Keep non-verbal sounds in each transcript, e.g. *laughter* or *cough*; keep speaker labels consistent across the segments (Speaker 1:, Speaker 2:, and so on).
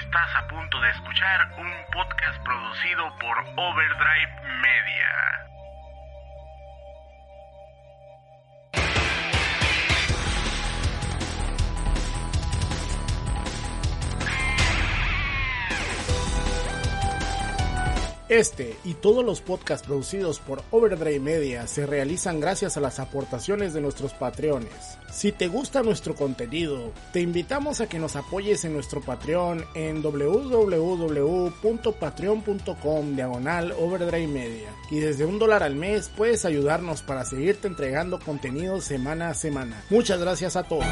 Speaker 1: Estás a punto de escuchar un podcast producido por Overdrive Media.
Speaker 2: Este y todos los podcasts producidos por Overdrive Media se realizan gracias a las aportaciones de nuestros patreones. Si te gusta nuestro contenido, te invitamos a que nos apoyes en nuestro Patreon en www.patreon.com diagonal Overdrive Media. Y desde un dólar al mes puedes ayudarnos para seguirte entregando contenido semana a semana. Muchas gracias a todos.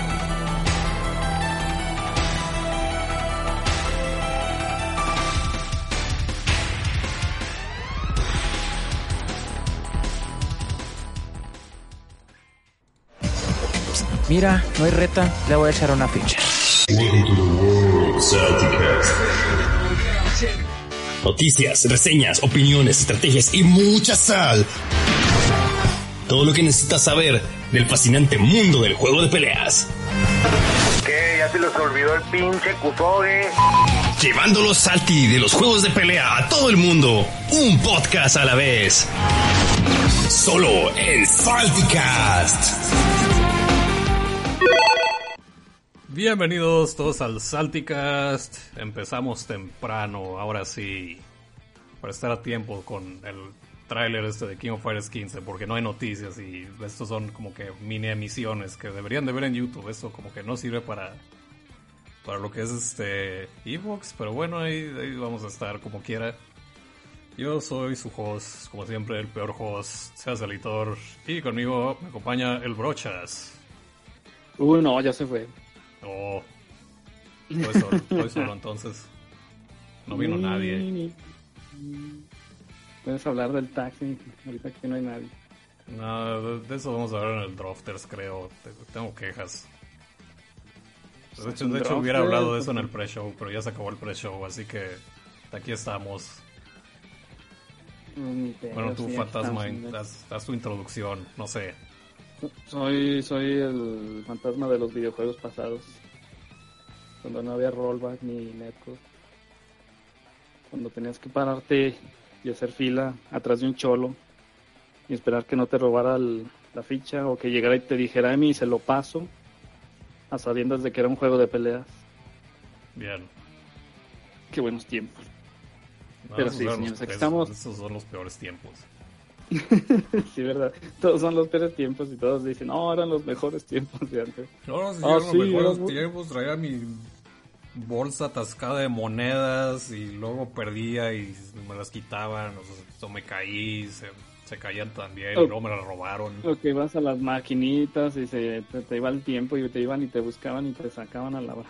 Speaker 3: Mira, no hay reta, le voy a echar una ficha.
Speaker 4: Noticias, reseñas, opiniones, estrategias y mucha sal. Todo lo que necesitas saber del fascinante mundo del juego de peleas.
Speaker 1: ¿Qué? ¿Ya se les olvidó el pinche Kusoge?
Speaker 4: Llevándolo salti de los juegos de pelea a todo el mundo. Un podcast a la vez. Solo en Salticast.
Speaker 5: Bienvenidos todos al Salticast. Empezamos temprano, ahora sí. Para estar a tiempo con el tráiler este de King of Fighters 15, porque no hay noticias y estos son como que mini emisiones que deberían de ver en YouTube. Esto como que no sirve para para lo que es este Evox, pero bueno, ahí, vamos a estar como quiera. Yo soy su host, como siempre, el peor host, seas editor, y conmigo me acompaña el Brochas.
Speaker 6: Uy, no, ya se fue.
Speaker 5: Oh, *laughs* estoy solo, estoy solo entonces. No vino nadie.
Speaker 6: Puedes hablar del taxi, ahorita que no hay nadie.
Speaker 5: No, de, eso vamos a hablar en el Drofters, creo. Te- Tengo quejas. De hecho, de hecho hubiera hablado de eso en el pre-show, pero ya se acabó el pre-show, así que aquí estamos. Bueno, tú, fantasma, haz tu introducción, no sé.
Speaker 6: Soy, soy el fantasma de los videojuegos pasados. Cuando no había rollback ni netcode. Cuando tenías que pararte y hacer fila atrás de un cholo y esperar que no te robara el- la ficha o que llegara y te dijera a mí se lo paso a sabiendas de que era un juego de peleas.
Speaker 5: Bien.
Speaker 6: Qué buenos tiempos.
Speaker 5: No,
Speaker 6: Pero sí, señores, aquí estamos.
Speaker 5: Esos son los peores tiempos. *laughs*
Speaker 6: sí, verdad. Todos son los peores tiempos y todos dicen, no, eran los mejores tiempos de antes.
Speaker 5: Ahora sí,
Speaker 6: Ah,
Speaker 5: eran los
Speaker 6: sí,
Speaker 5: mejores
Speaker 6: era bu-
Speaker 5: tiempos, traía mi bolsa atascada de monedas y luego perdía y me las quitaban, o, sea, me caí, se, se caían también y
Speaker 6: Oh.
Speaker 5: luego me las robaron.
Speaker 6: Lo que ibas a las maquinitas y se te, te iba el tiempo y te iban y te buscaban y te sacaban a la hora.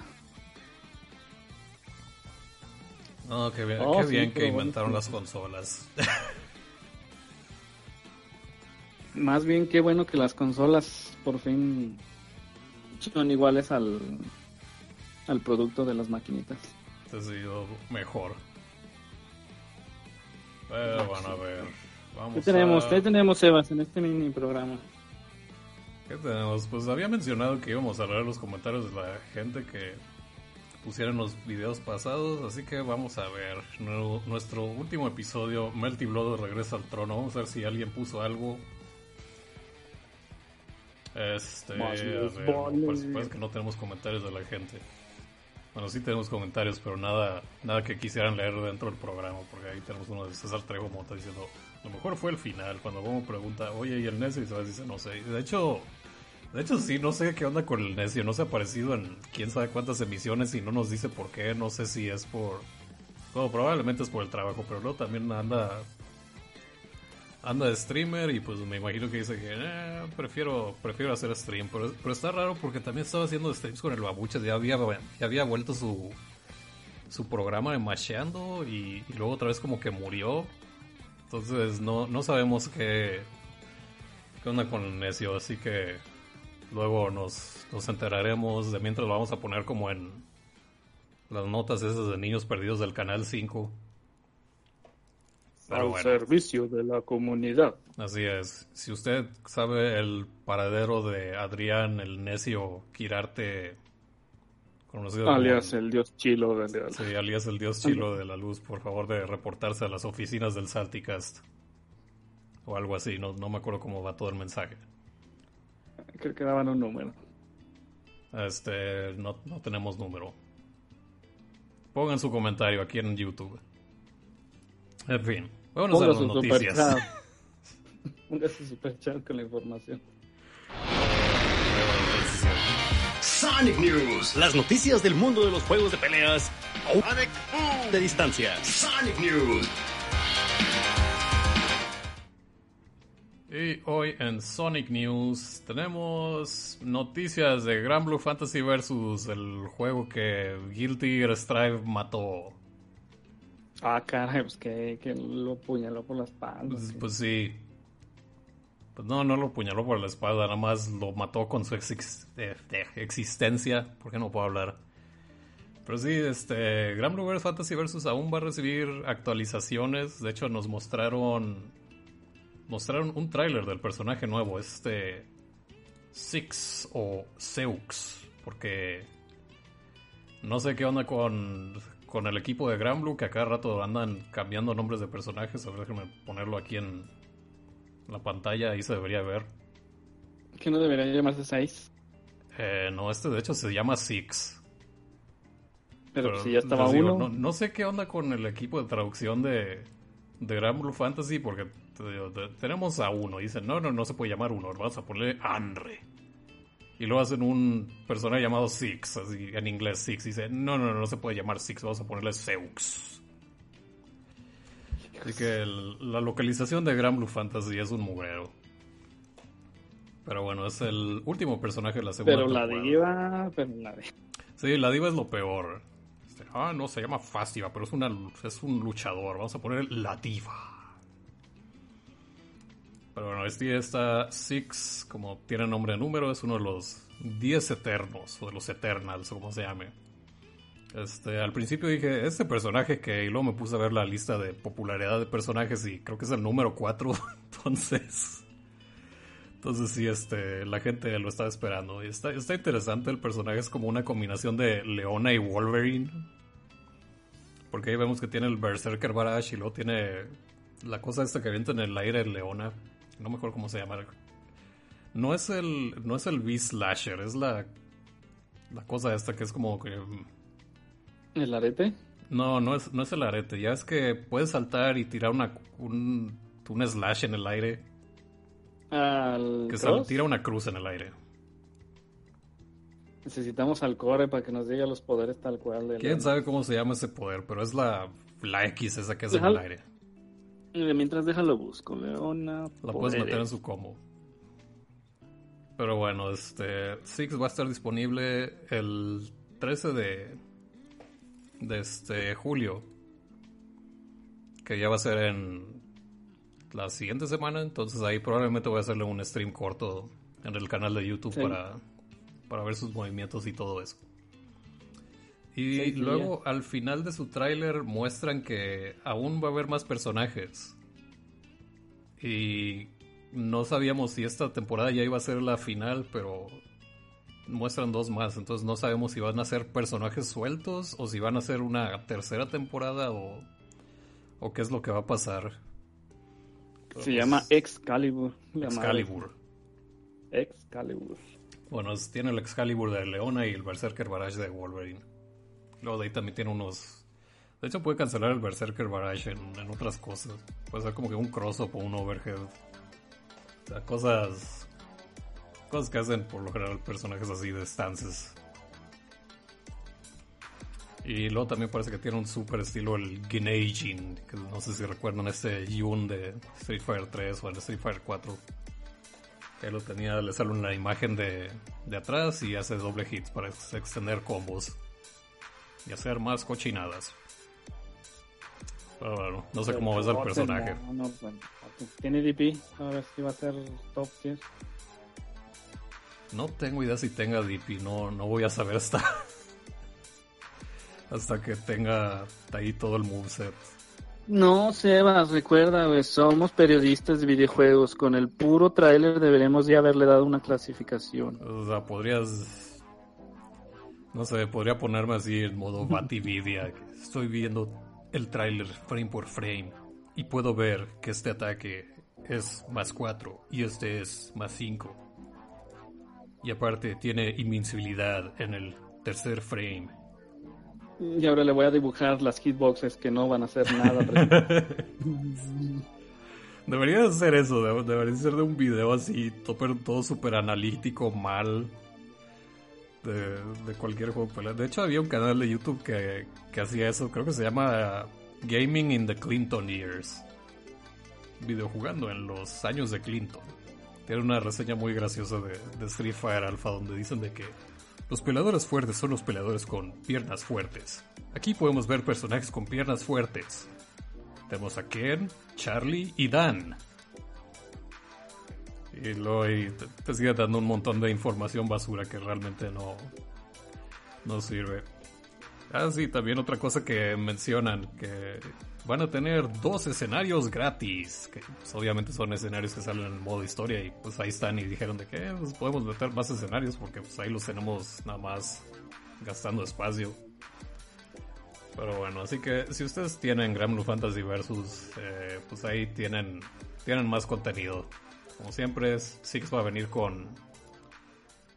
Speaker 5: No, qué bien,
Speaker 6: Oh,
Speaker 5: qué
Speaker 6: sí,
Speaker 5: bien que
Speaker 6: bueno,
Speaker 5: inventaron las consolas. *laughs*
Speaker 6: Más bien qué bueno que las consolas por fin son iguales al, al producto de las maquinitas.
Speaker 5: Ha sido mejor. Pero bueno, a ver. Vamos
Speaker 6: ¿Qué tenemos?
Speaker 5: a-
Speaker 6: ¿Qué tenemos, Sebas, en este mini programa?
Speaker 5: ¿Qué tenemos? Pues había mencionado que íbamos a leer los comentarios de la gente que pusieron los videos pasados, así que vamos a ver Nu- nuestro último episodio, Melty Blood regresa al trono. Vamos a ver si alguien puso algo. Este,
Speaker 6: Más
Speaker 5: ver, parece que no tenemos comentarios de la gente. Bueno, sí tenemos comentarios, pero nada, nada que quisieran leer dentro del programa, porque ahí tenemos uno de César Trejo Mota diciendo, lo mejor fue el final, cuando Bomo pregunta, oye, ¿y el necio? Y Sebas dice, no sé. De hecho, de hecho sí, no sé qué onda con el necio, no se ha aparecido en quién sabe cuántas emisiones y no nos dice por qué, no sé si es por... Bueno, probablemente es por el trabajo, pero luego también anda anda de streamer y pues me imagino que dice que eh, prefiero prefiero hacer stream pero, pero está raro porque también estaba haciendo streams con el babuchas ya había ya había vuelto su su programa de Masheando y, luego otra vez como que murió. Entonces no, no sabemos qué, qué onda con necio, así que luego nos, nos enteraremos. De mientras lo vamos a poner como en las notas esas de niños perdidos del canal 5. Pero
Speaker 6: Al
Speaker 5: bueno.
Speaker 6: servicio de la comunidad.
Speaker 5: Así es. Si usted sabe el paradero de Adrián el necio Quirarte, conocido como-
Speaker 6: Alias el dios chilo de
Speaker 5: Sí, alias el dios chilo de la luz, por favor de reportarse a las oficinas del Salticast. O algo así, no, no me acuerdo cómo va todo el mensaje.
Speaker 6: Creo que daban un número.
Speaker 5: Este, no, no tenemos número. Pongan su comentario aquí en YouTube. En fin, vámonos a
Speaker 6: Ponga
Speaker 5: las *laughs*
Speaker 6: su
Speaker 5: noticias.
Speaker 6: superchat. Ponga su superchat con la información.
Speaker 4: Sonic News. Las noticias del mundo de los juegos de peleas a de distancia. Sonic News.
Speaker 5: Y hoy en Sonic News tenemos noticias de Gran Blue Fantasy versus el juego que Guilty Gear Strive mató.
Speaker 6: Ah, caray, pues que, que lo puñaló por la espalda.
Speaker 5: Pues, pues sí. Pues no, no lo puñaló por la espalda, nada más lo mató con su exis- eh, existencia. ¿Por qué no puedo hablar? Pero sí, este, Gran Blue World Fantasy Versus aún va a recibir actualizaciones. De hecho, nos mostraron mostraron un tráiler del personaje nuevo, este Six o Seux, porque no sé qué onda con, con el equipo de Gran Blue, que a cada rato andan cambiando nombres de personajes. A ver, déjenme ponerlo aquí en la pantalla, ahí se debería ver.
Speaker 6: ¿Que no debería llamarse 6?
Speaker 5: Eh, no, este de hecho se llama Six.
Speaker 6: Pero, si ya estaba
Speaker 5: les digo,
Speaker 6: uno.
Speaker 5: no, no sé qué onda con el equipo de traducción de, de Gran Blue Fantasy, porque te digo, te- tenemos a uno. Dicen, no, no, no se puede llamar uno, vamos a ponerle Andre. Y luego hacen un personaje llamado Six, así en inglés Six. Y dicen, no, no, no, no se puede llamar Six, vamos a ponerle Seux. Así que el- la localización de Gran Blue Fantasy es un mugrero. Pero bueno, es el último personaje de la segunda
Speaker 6: Pero la
Speaker 5: temporada.
Speaker 6: diva, pero la diva.
Speaker 5: Sí, la diva es lo peor. Este, ah, no, se llama Fastiva, pero es, una, es un luchador. Vamos a poner la diva. Pero bueno, este está Six, como tiene nombre de número, es uno de los 10 eternos, o de los Eternals, o como se llame. Este, al principio dije, este personaje que, y luego me puse a ver la lista de popularidad de personajes y creo que es el número 4, *laughs* entonces... Entonces sí, este, la gente lo estaba esperando. Está, está interesante el personaje, es como una combinación de Leona y Wolverine. Porque ahí vemos que tiene el Berserker Barrage y luego tiene la cosa esta que avienta en el aire Leona. No me acuerdo cómo se llama. No es el, no es el V-Slasher, es la, la cosa esta que es como que...
Speaker 6: ¿El arete?
Speaker 5: No, no es, no es el arete. Ya es que puedes saltar y tirar una, un, un slash en el aire.
Speaker 6: ¿Al
Speaker 5: Que sal- tira una cruz en el aire.
Speaker 6: Necesitamos al core para que nos diga los poderes tal cual. de
Speaker 5: ¿Quién sabe cómo se llama ese poder? Pero es la, la X esa que es en el aire.
Speaker 6: Mientras déjalo busco. Leona.
Speaker 5: La puedes meter en su combo. Pero bueno, este Six va a estar disponible el 13 de, de este julio. Que ya va a ser en la siguiente semana. Entonces ahí probablemente voy a hacerle un stream corto en el canal de YouTube
Speaker 6: Sí.
Speaker 5: para, para ver sus movimientos y todo eso. Y
Speaker 6: Sí, sí,
Speaker 5: luego al final de su tráiler muestran que aún va a haber más personajes. Y no sabíamos si esta temporada ya iba a ser la final, pero muestran dos más. Entonces no sabemos si van a ser personajes sueltos o si van a ser una tercera temporada o, o qué es lo que va a pasar.
Speaker 6: Se llama Excalibur.
Speaker 5: Excalibur.
Speaker 6: Excalibur.
Speaker 5: Bueno, tiene el Excalibur de Leona y el Berserker Barrage de Wolverine. Luego de ahí también tiene unos... De hecho puede cancelar el Berserker Barrage en, otras cosas. Puede ser como que un cross-up o un overhead. O sea, cosas... Cosas que hacen por lo general personajes así de stances. Y luego también parece que tiene un super estilo el Ginei-Jin, que no sé si recuerdan este Yun de Street Fighter 3 o el Street Fighter 4. Que lo tenía, le sale una imagen de, de atrás y hace doble hit para ex- extender combos. Y hacer más cochinadas. Pero bueno, no sé cómo ves al personaje.
Speaker 6: No, no, bueno, Tiene DP, a ver si va a ser top tier.
Speaker 5: No tengo idea si tenga DP, no, no voy a saber hasta. *laughs* hasta que tenga ahí todo el moveset.
Speaker 6: No, Sebas, recuerda, somos periodistas de videojuegos. Con el puro tráiler deberemos ya haberle dado una clasificación.
Speaker 5: O sea, podrías. No sé, podría ponerme así en modo Batividia. Estoy viendo el tráiler frame por frame y puedo ver que este ataque es más 4 y este es más 5. Y aparte tiene invincibilidad en el tercer frame.
Speaker 6: Y ahora le voy a dibujar las hitboxes que no van a hacer nada. *laughs* *laughs*
Speaker 5: Debería ser eso, debería ser de un video así, todo, todo súper analítico, mal. De, cualquier juego pelea. De hecho, había un canal de YouTube que, que hacía eso, creo que se llama Gaming in the Clinton Years. Videojugando en los años de Clinton. Tiene una reseña muy graciosa de, de Street Fighter Alpha donde dicen de que los peleadores fuertes son los peleadores con piernas fuertes. Aquí podemos ver personajes con piernas fuertes. Tenemos a Ken, Charlie y Dan. Y luego te, te, sigue dando un montón de información basura que realmente no, no sirve. Ah, sí, también otra cosa que mencionan, que van a tener dos escenarios gratis, que pues, obviamente son escenarios que salen en modo historia y pues ahí están y dijeron de que pues, podemos meter más escenarios porque pues ahí los tenemos nada más gastando espacio. Pero bueno, así que si ustedes tienen Grand Blue Fantasy Versus, eh, pues ahí tienen, tienen más contenido. Como siempre, Six va a venir con,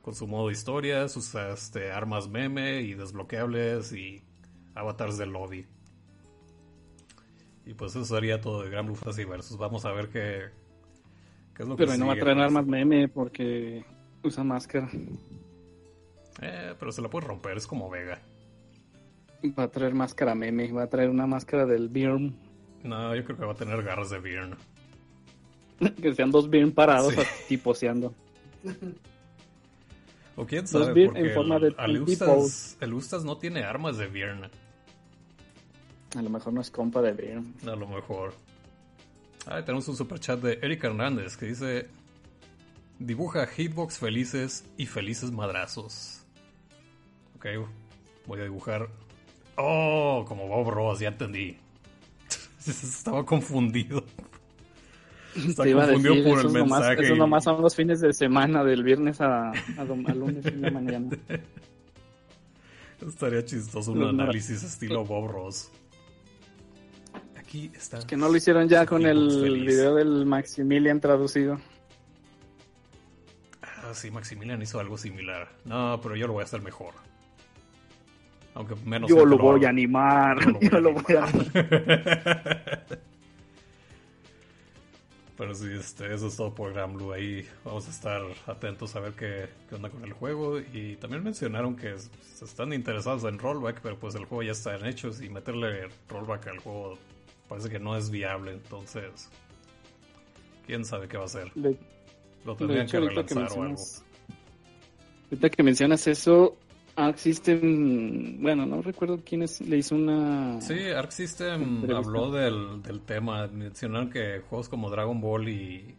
Speaker 5: con su modo historia, sus este, armas meme y desbloqueables y avatars del lobby. Y pues eso sería todo de Gran Blue Fantasy Versus. Vamos a ver qué, qué es lo
Speaker 6: pero
Speaker 5: que
Speaker 6: no va a traer armas meme porque usa máscara.
Speaker 5: Eh, pero se la puede romper, es como Vega.
Speaker 6: Va a traer máscara meme, va a traer una máscara del Birn.
Speaker 5: No, yo creo que va a tener garras de Birn. *laughs*
Speaker 6: que sean dos Birn parados sí. tiposeando.
Speaker 5: O quién sabe, porque en forma de el, Ustas, el Ustas no tiene armas de Birn.
Speaker 6: A lo mejor no es compa de Birn.
Speaker 5: A lo mejor. Ah, tenemos un super chat de Eric Hernández que dice: Dibuja hitbox felices y felices madrazos. Ok, voy a dibujar. Oh, como Bob Ross, ya entendí. *laughs* Estaba confundido. *laughs*
Speaker 6: Está confundido decir, por el mensaje. Nomás, eso nomás son los fines de semana, del viernes a, a, a lunes en la mañana. *laughs*
Speaker 5: Estaría chistoso un análisis estilo Bob Ross. Aquí está.
Speaker 6: Es que no lo hicieron ya con el feliz. video del Maximilian traducido.
Speaker 5: Ah, sí, Maximilian hizo algo similar. No, pero yo lo voy a hacer mejor. Aunque menos.
Speaker 6: Yo lo voy a animar. Yo lo *laughs* voy a
Speaker 5: animar. Pero sí, este, eso es todo por Gran Blue. Ahí vamos a estar atentos a ver qué, qué, onda con el juego. Y también mencionaron que están interesados en rollback, pero pues el juego ya está en hechos y meterle rollback al juego parece que no es viable. Entonces, quién sabe qué va a hacer.
Speaker 6: De,
Speaker 5: Lo tendrían
Speaker 6: hecho,
Speaker 5: que relanzar o algo.
Speaker 6: Ahorita que mencionas eso, Arc System, bueno, no recuerdo quién es, le hizo una...
Speaker 5: Sí, Arc System habló del, del tema. Mencionaron que juegos como Dragon Ball y,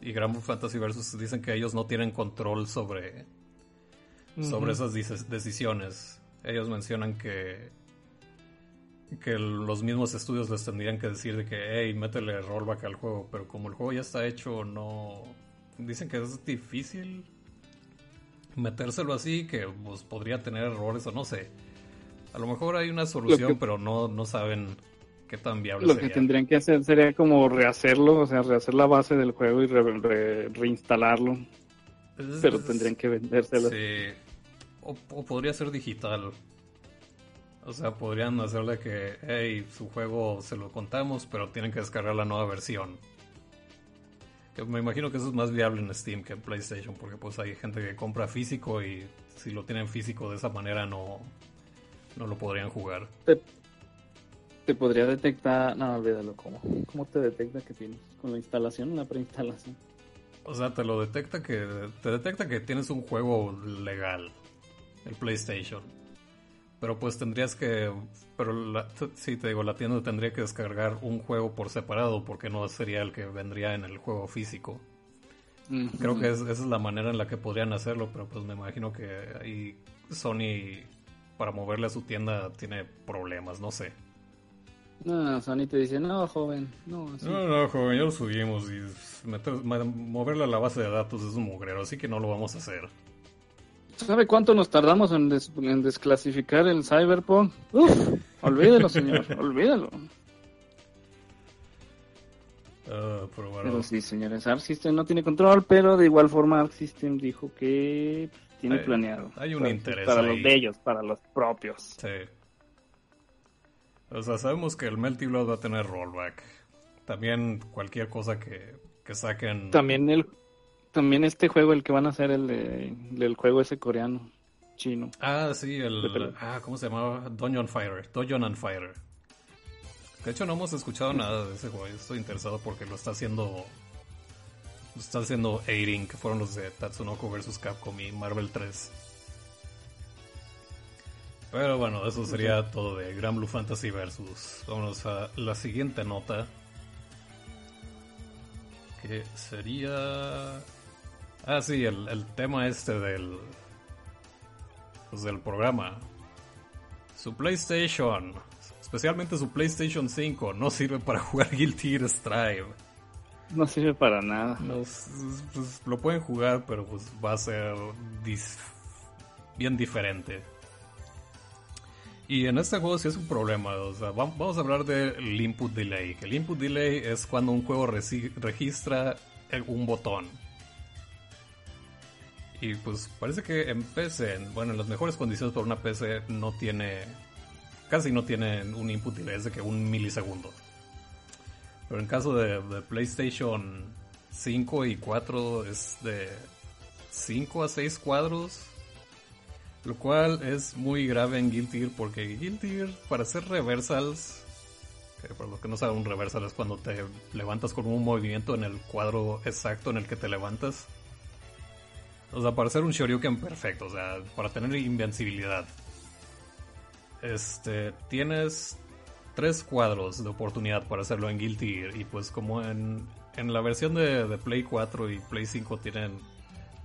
Speaker 5: y Grand Blue Fantasy Versus dicen que ellos no tienen control sobre, sobre esas decisiones. Ellos mencionan que que los mismos estudios les tendrían que decir de que, hey, métele rollback al juego, pero como el juego ya está hecho, no... Dicen que es difícil metérselo así, que pues, podría tener errores o no sé. A lo mejor hay una solución,
Speaker 6: que-
Speaker 5: pero no, no saben qué tan viable
Speaker 6: Lo que
Speaker 5: sería.
Speaker 6: tendrían que hacer sería como rehacerlo, o sea, rehacer la base del juego y re- re- reinstalarlo,
Speaker 5: Es-
Speaker 6: pero tendrían que vendérselo.
Speaker 5: Sí. O, o podría ser digital. O sea, podrían hacerle que, hey, su juego se lo contamos, pero tienen que descargar la nueva versión. Que me imagino que eso es más viable en Steam que en PlayStation, porque pues hay gente que compra físico y si lo tienen físico de esa manera no, no lo podrían jugar.
Speaker 6: Te, te podría detectar, no, olvídalo, ¿cómo? ¿Cómo te detecta que tienes? ¿Con la instalación, la preinstalación?
Speaker 5: O sea, te lo detecta que te detecta que tienes un juego legal, el PlayStation. Pero pues tendrías que, pero la, sí te digo, la tienda tendría que descargar un juego por separado porque no sería el que vendría en el juego físico. Creo que es, esa es la manera en la que podrían hacerlo, pero pues me imagino que ahí Sony para moverle a su tienda tiene problemas, no sé.
Speaker 6: No, Sony te dice, no, joven, no. sí".
Speaker 5: No, no, joven, ya lo subimos y meter- ma- moverle a la base de datos es un mugrero, así que no lo vamos a hacer.
Speaker 6: ¿Sabe cuánto nos tardamos en, des- en desclasificar el Cyberpunk? Uf, olvídelo, señor, *laughs* olvídalo.
Speaker 5: Ah, pero bueno,
Speaker 6: Pero sí, señores, Arc System no tiene control, pero de igual forma Arc System dijo que tiene
Speaker 5: Hay-
Speaker 6: planeado.
Speaker 5: hay un
Speaker 6: Para-
Speaker 5: interés
Speaker 6: Para
Speaker 5: ahí.
Speaker 6: los de ellos, para los propios.
Speaker 5: sí. O sea, sabemos que el Melty Blood va a tener rollback. También cualquier cosa que, que saquen.
Speaker 6: También el también este juego, el que van a hacer, el, de- del juego ese coreano, chino.
Speaker 5: Ah, sí, el. Ah, ¿cómo se llamaba? Dungeon Fighter. Dungeon and Fighter. De hecho, no hemos escuchado nada de ese juego. Estoy interesado porque lo está haciendo. Lo está haciendo Eirin, que fueron los de Tatsunoko vs Capcom y Marvel 3. Pero bueno, eso sería todo de Gran Blue Fantasy Versus. Vámonos a la siguiente nota. Que sería. Ah, sí, el, el tema este del. Pues del programa. Su PlayStation, especialmente su PlayStation 5, no sirve para *laughs* jugar Guilty Gear Strive.
Speaker 6: No sirve para nada.
Speaker 5: No, s- pues, lo pueden jugar, pero pues va a ser dis- bien diferente. Y en este juego sí es un problema. O sea, vam- vamos a hablar del input delay. El input delay es cuando un juego registra un botón. Y pues parece que en PC, en- bueno, en las mejores condiciones para una PC no tiene, casi no tiene un input delay, de que un milisegundo. Pero en caso de, PlayStation 5 y 4 es de 5 a 6 cuadros. Lo cual es muy grave en Guilty Gear porque Guilty Gear para hacer reversals, que para los que no saben un reversal es cuando te levantas con un movimiento en el cuadro exacto en el que te levantas. O sea, para hacer un Shoryuken perfecto, o sea, para tener invencibilidad. Este, tienes tres cuadros de oportunidad para hacerlo en Guilty. Y pues como en, en la versión de, de Play 4 y Play 5 tienen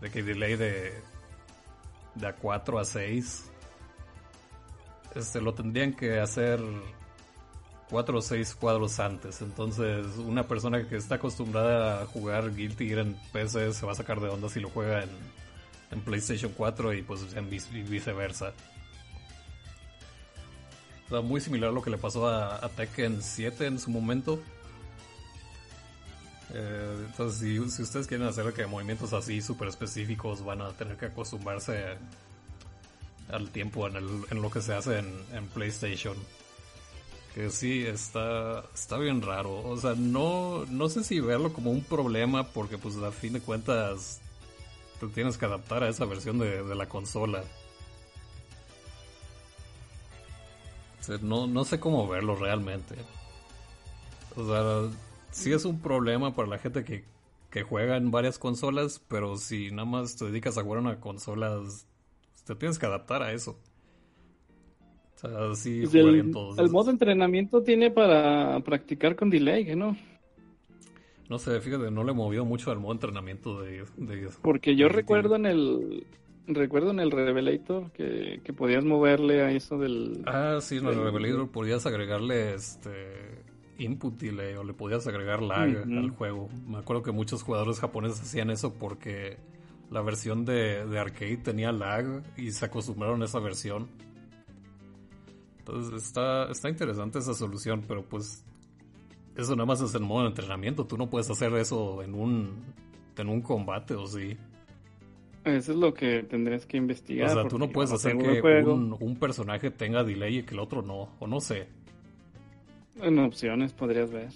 Speaker 5: de que delay de, de a 4 a 6. Este, lo tendrían que hacer 4 o 6 cuadros antes. Entonces una persona que está acostumbrada a jugar Guilty Gear en PC se va a sacar de onda si lo juega en, en PlayStation 4 y pues en viceversa. Sea, muy similar a lo que le pasó a, Tekken 7 en su momento. Eh, entonces, si, ustedes quieren hacer que movimientos así súper específicos, van a tener que acostumbrarse al tiempo en, el, en lo que se hace en PlayStation. Que sí, está, está bien raro. O sea, no, no sé si verlo como un problema, porque pues a fin de cuentas te tienes que adaptar a esa versión de, de la consola. O sea, no, no sé cómo verlo realmente. O sea, sí es un problema para la gente que, que juega en varias consolas, pero si nada más te dedicas a jugar una consola, te tienes que adaptar a eso. O sea, sí
Speaker 6: Pues el,
Speaker 5: todos.
Speaker 6: el modo entrenamiento tiene para practicar con delay, ¿no?
Speaker 5: No sé, fíjate, no le he movido mucho al modo entrenamiento de... de-
Speaker 6: Porque yo
Speaker 5: de-
Speaker 6: recuerdo en el recuerdo en el Revelator que, que podías moverle a eso del
Speaker 5: Ah, sí, en el Revelator podías agregarle este input delay o le podías agregar lag al juego. Me acuerdo que muchos jugadores japoneses hacían eso porque la versión de, de arcade tenía lag y se acostumbraron a esa versión. Entonces está, está interesante esa solución, pero pues eso nada más es en modo de entrenamiento. Tú no puedes hacer eso en un, en un combate o sí.
Speaker 6: Eso es lo que tendrías que investigar.
Speaker 5: O sea, tú no puedes hacer que
Speaker 6: el
Speaker 5: un, un personaje tenga delay y que el otro no, o no sé.
Speaker 6: En opciones podrías ver.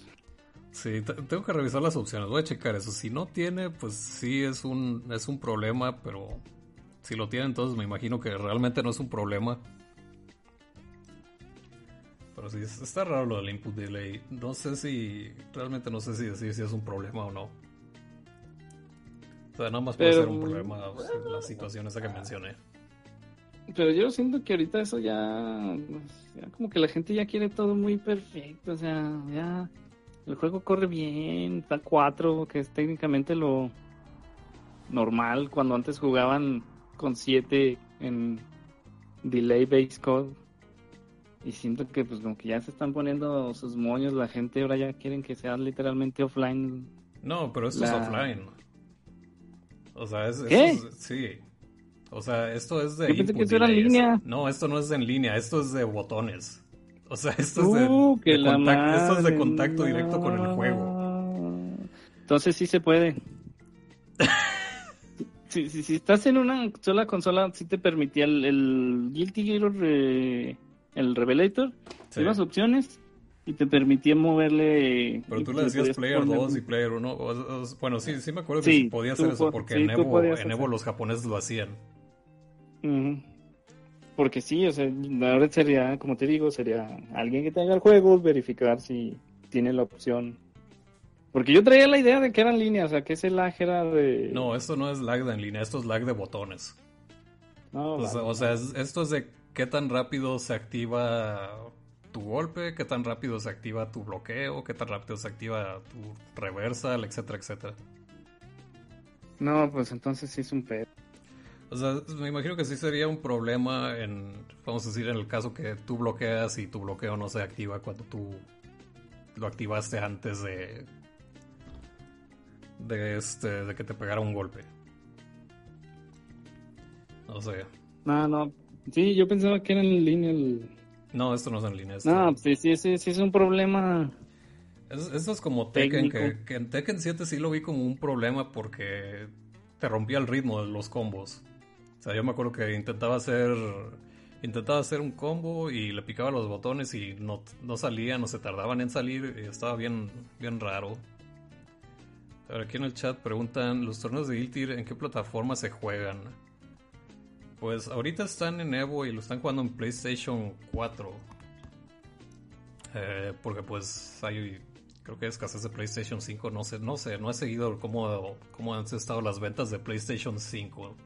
Speaker 5: Sí, te- tengo que revisar las opciones, voy a checar eso. Si no tiene, pues sí es un, es un problema, pero si lo tiene, entonces me imagino que realmente no es un problema. Pero sí, es- está raro lo del input delay. No sé si, realmente no sé si decir si es un problema o no. O sea, nada más puede
Speaker 6: Pero-
Speaker 5: ser un problema o sea, la situación esa que mencioné.
Speaker 6: Pero yo siento que ahorita eso ya, pues, ya como que la gente ya quiere todo muy perfecto, o sea, ya el juego corre bien, está 4, que es técnicamente lo normal cuando antes jugaban con 7 en delay base code. Y siento que pues como que ya se están poniendo sus moños, la gente ahora ya quieren que sea literalmente offline.
Speaker 5: No, pero esto es offline. O sea, es,
Speaker 6: ¿Qué?
Speaker 5: esto es- sí. O sea, esto es de
Speaker 6: Yo pensé que era en línea.
Speaker 5: No, esto no es en línea, esto es de botones. O sea, esto es de,
Speaker 6: Uh,
Speaker 5: de contacto, esto es de contacto directo con el juego.
Speaker 6: Entonces sí se puede. *laughs* si, si, si estás en una sola consola, sí te permitía el, el Guilty Gear, eh, el Revelator,
Speaker 5: Sí.
Speaker 6: ibas opciones y te permitía moverle.
Speaker 5: Pero tú le decías Player
Speaker 6: poner-
Speaker 5: 2 y Player 1. o- o- bueno, sí, sí me acuerdo que
Speaker 6: Sí,
Speaker 5: podía hacer eso
Speaker 6: po-
Speaker 5: porque
Speaker 6: sí,
Speaker 5: en, Evo, en Evo los japoneses lo hacían.
Speaker 6: Porque sí, o sea, ahora sería, como te digo, sería alguien que tenga el juego, verificar si tiene la opción. Porque yo traía la idea de que eran líneas, o sea, que ese lag era de...
Speaker 5: No, esto no es lag de en línea, esto es lag de botones.
Speaker 6: No,
Speaker 5: O sea,
Speaker 6: vale.
Speaker 5: o sea, es- esto es de qué tan rápido se activa tu golpe, qué tan rápido se activa tu bloqueo, qué tan rápido se activa tu reversal, etcétera, etcétera.
Speaker 6: No, pues entonces sí es un pedo.
Speaker 5: O sea, me imagino que sí sería un problema en, vamos a decir, en el caso que tú bloqueas y tu bloqueo no se activa cuando tú lo activaste antes de de este de que te pegara un golpe. No sé.
Speaker 6: No, no. Sí, yo pensaba que era en línea el...
Speaker 5: No, esto no es en línea. esto-
Speaker 6: No, pues sí, sí, sí es un problema.
Speaker 5: Es- Esto es como Tekken, que, que en Tekken 7 sí lo vi como un problema porque te rompía el ritmo de los combos. O sea, yo me acuerdo que intentaba hacer intentaba hacer un combo y le picaba los botones y no, no salían o se tardaban en salir y estaba bien, bien raro. A ver, aquí en el chat preguntan, ¿los torneos de Guilty en qué plataforma se juegan? Pues ahorita están en Evo y lo están jugando en PlayStation 4. Eh, porque pues hay creo que escasez de PlayStation 5, no sé, no sé, no he seguido cómo, cómo han estado las ventas de PlayStation 5.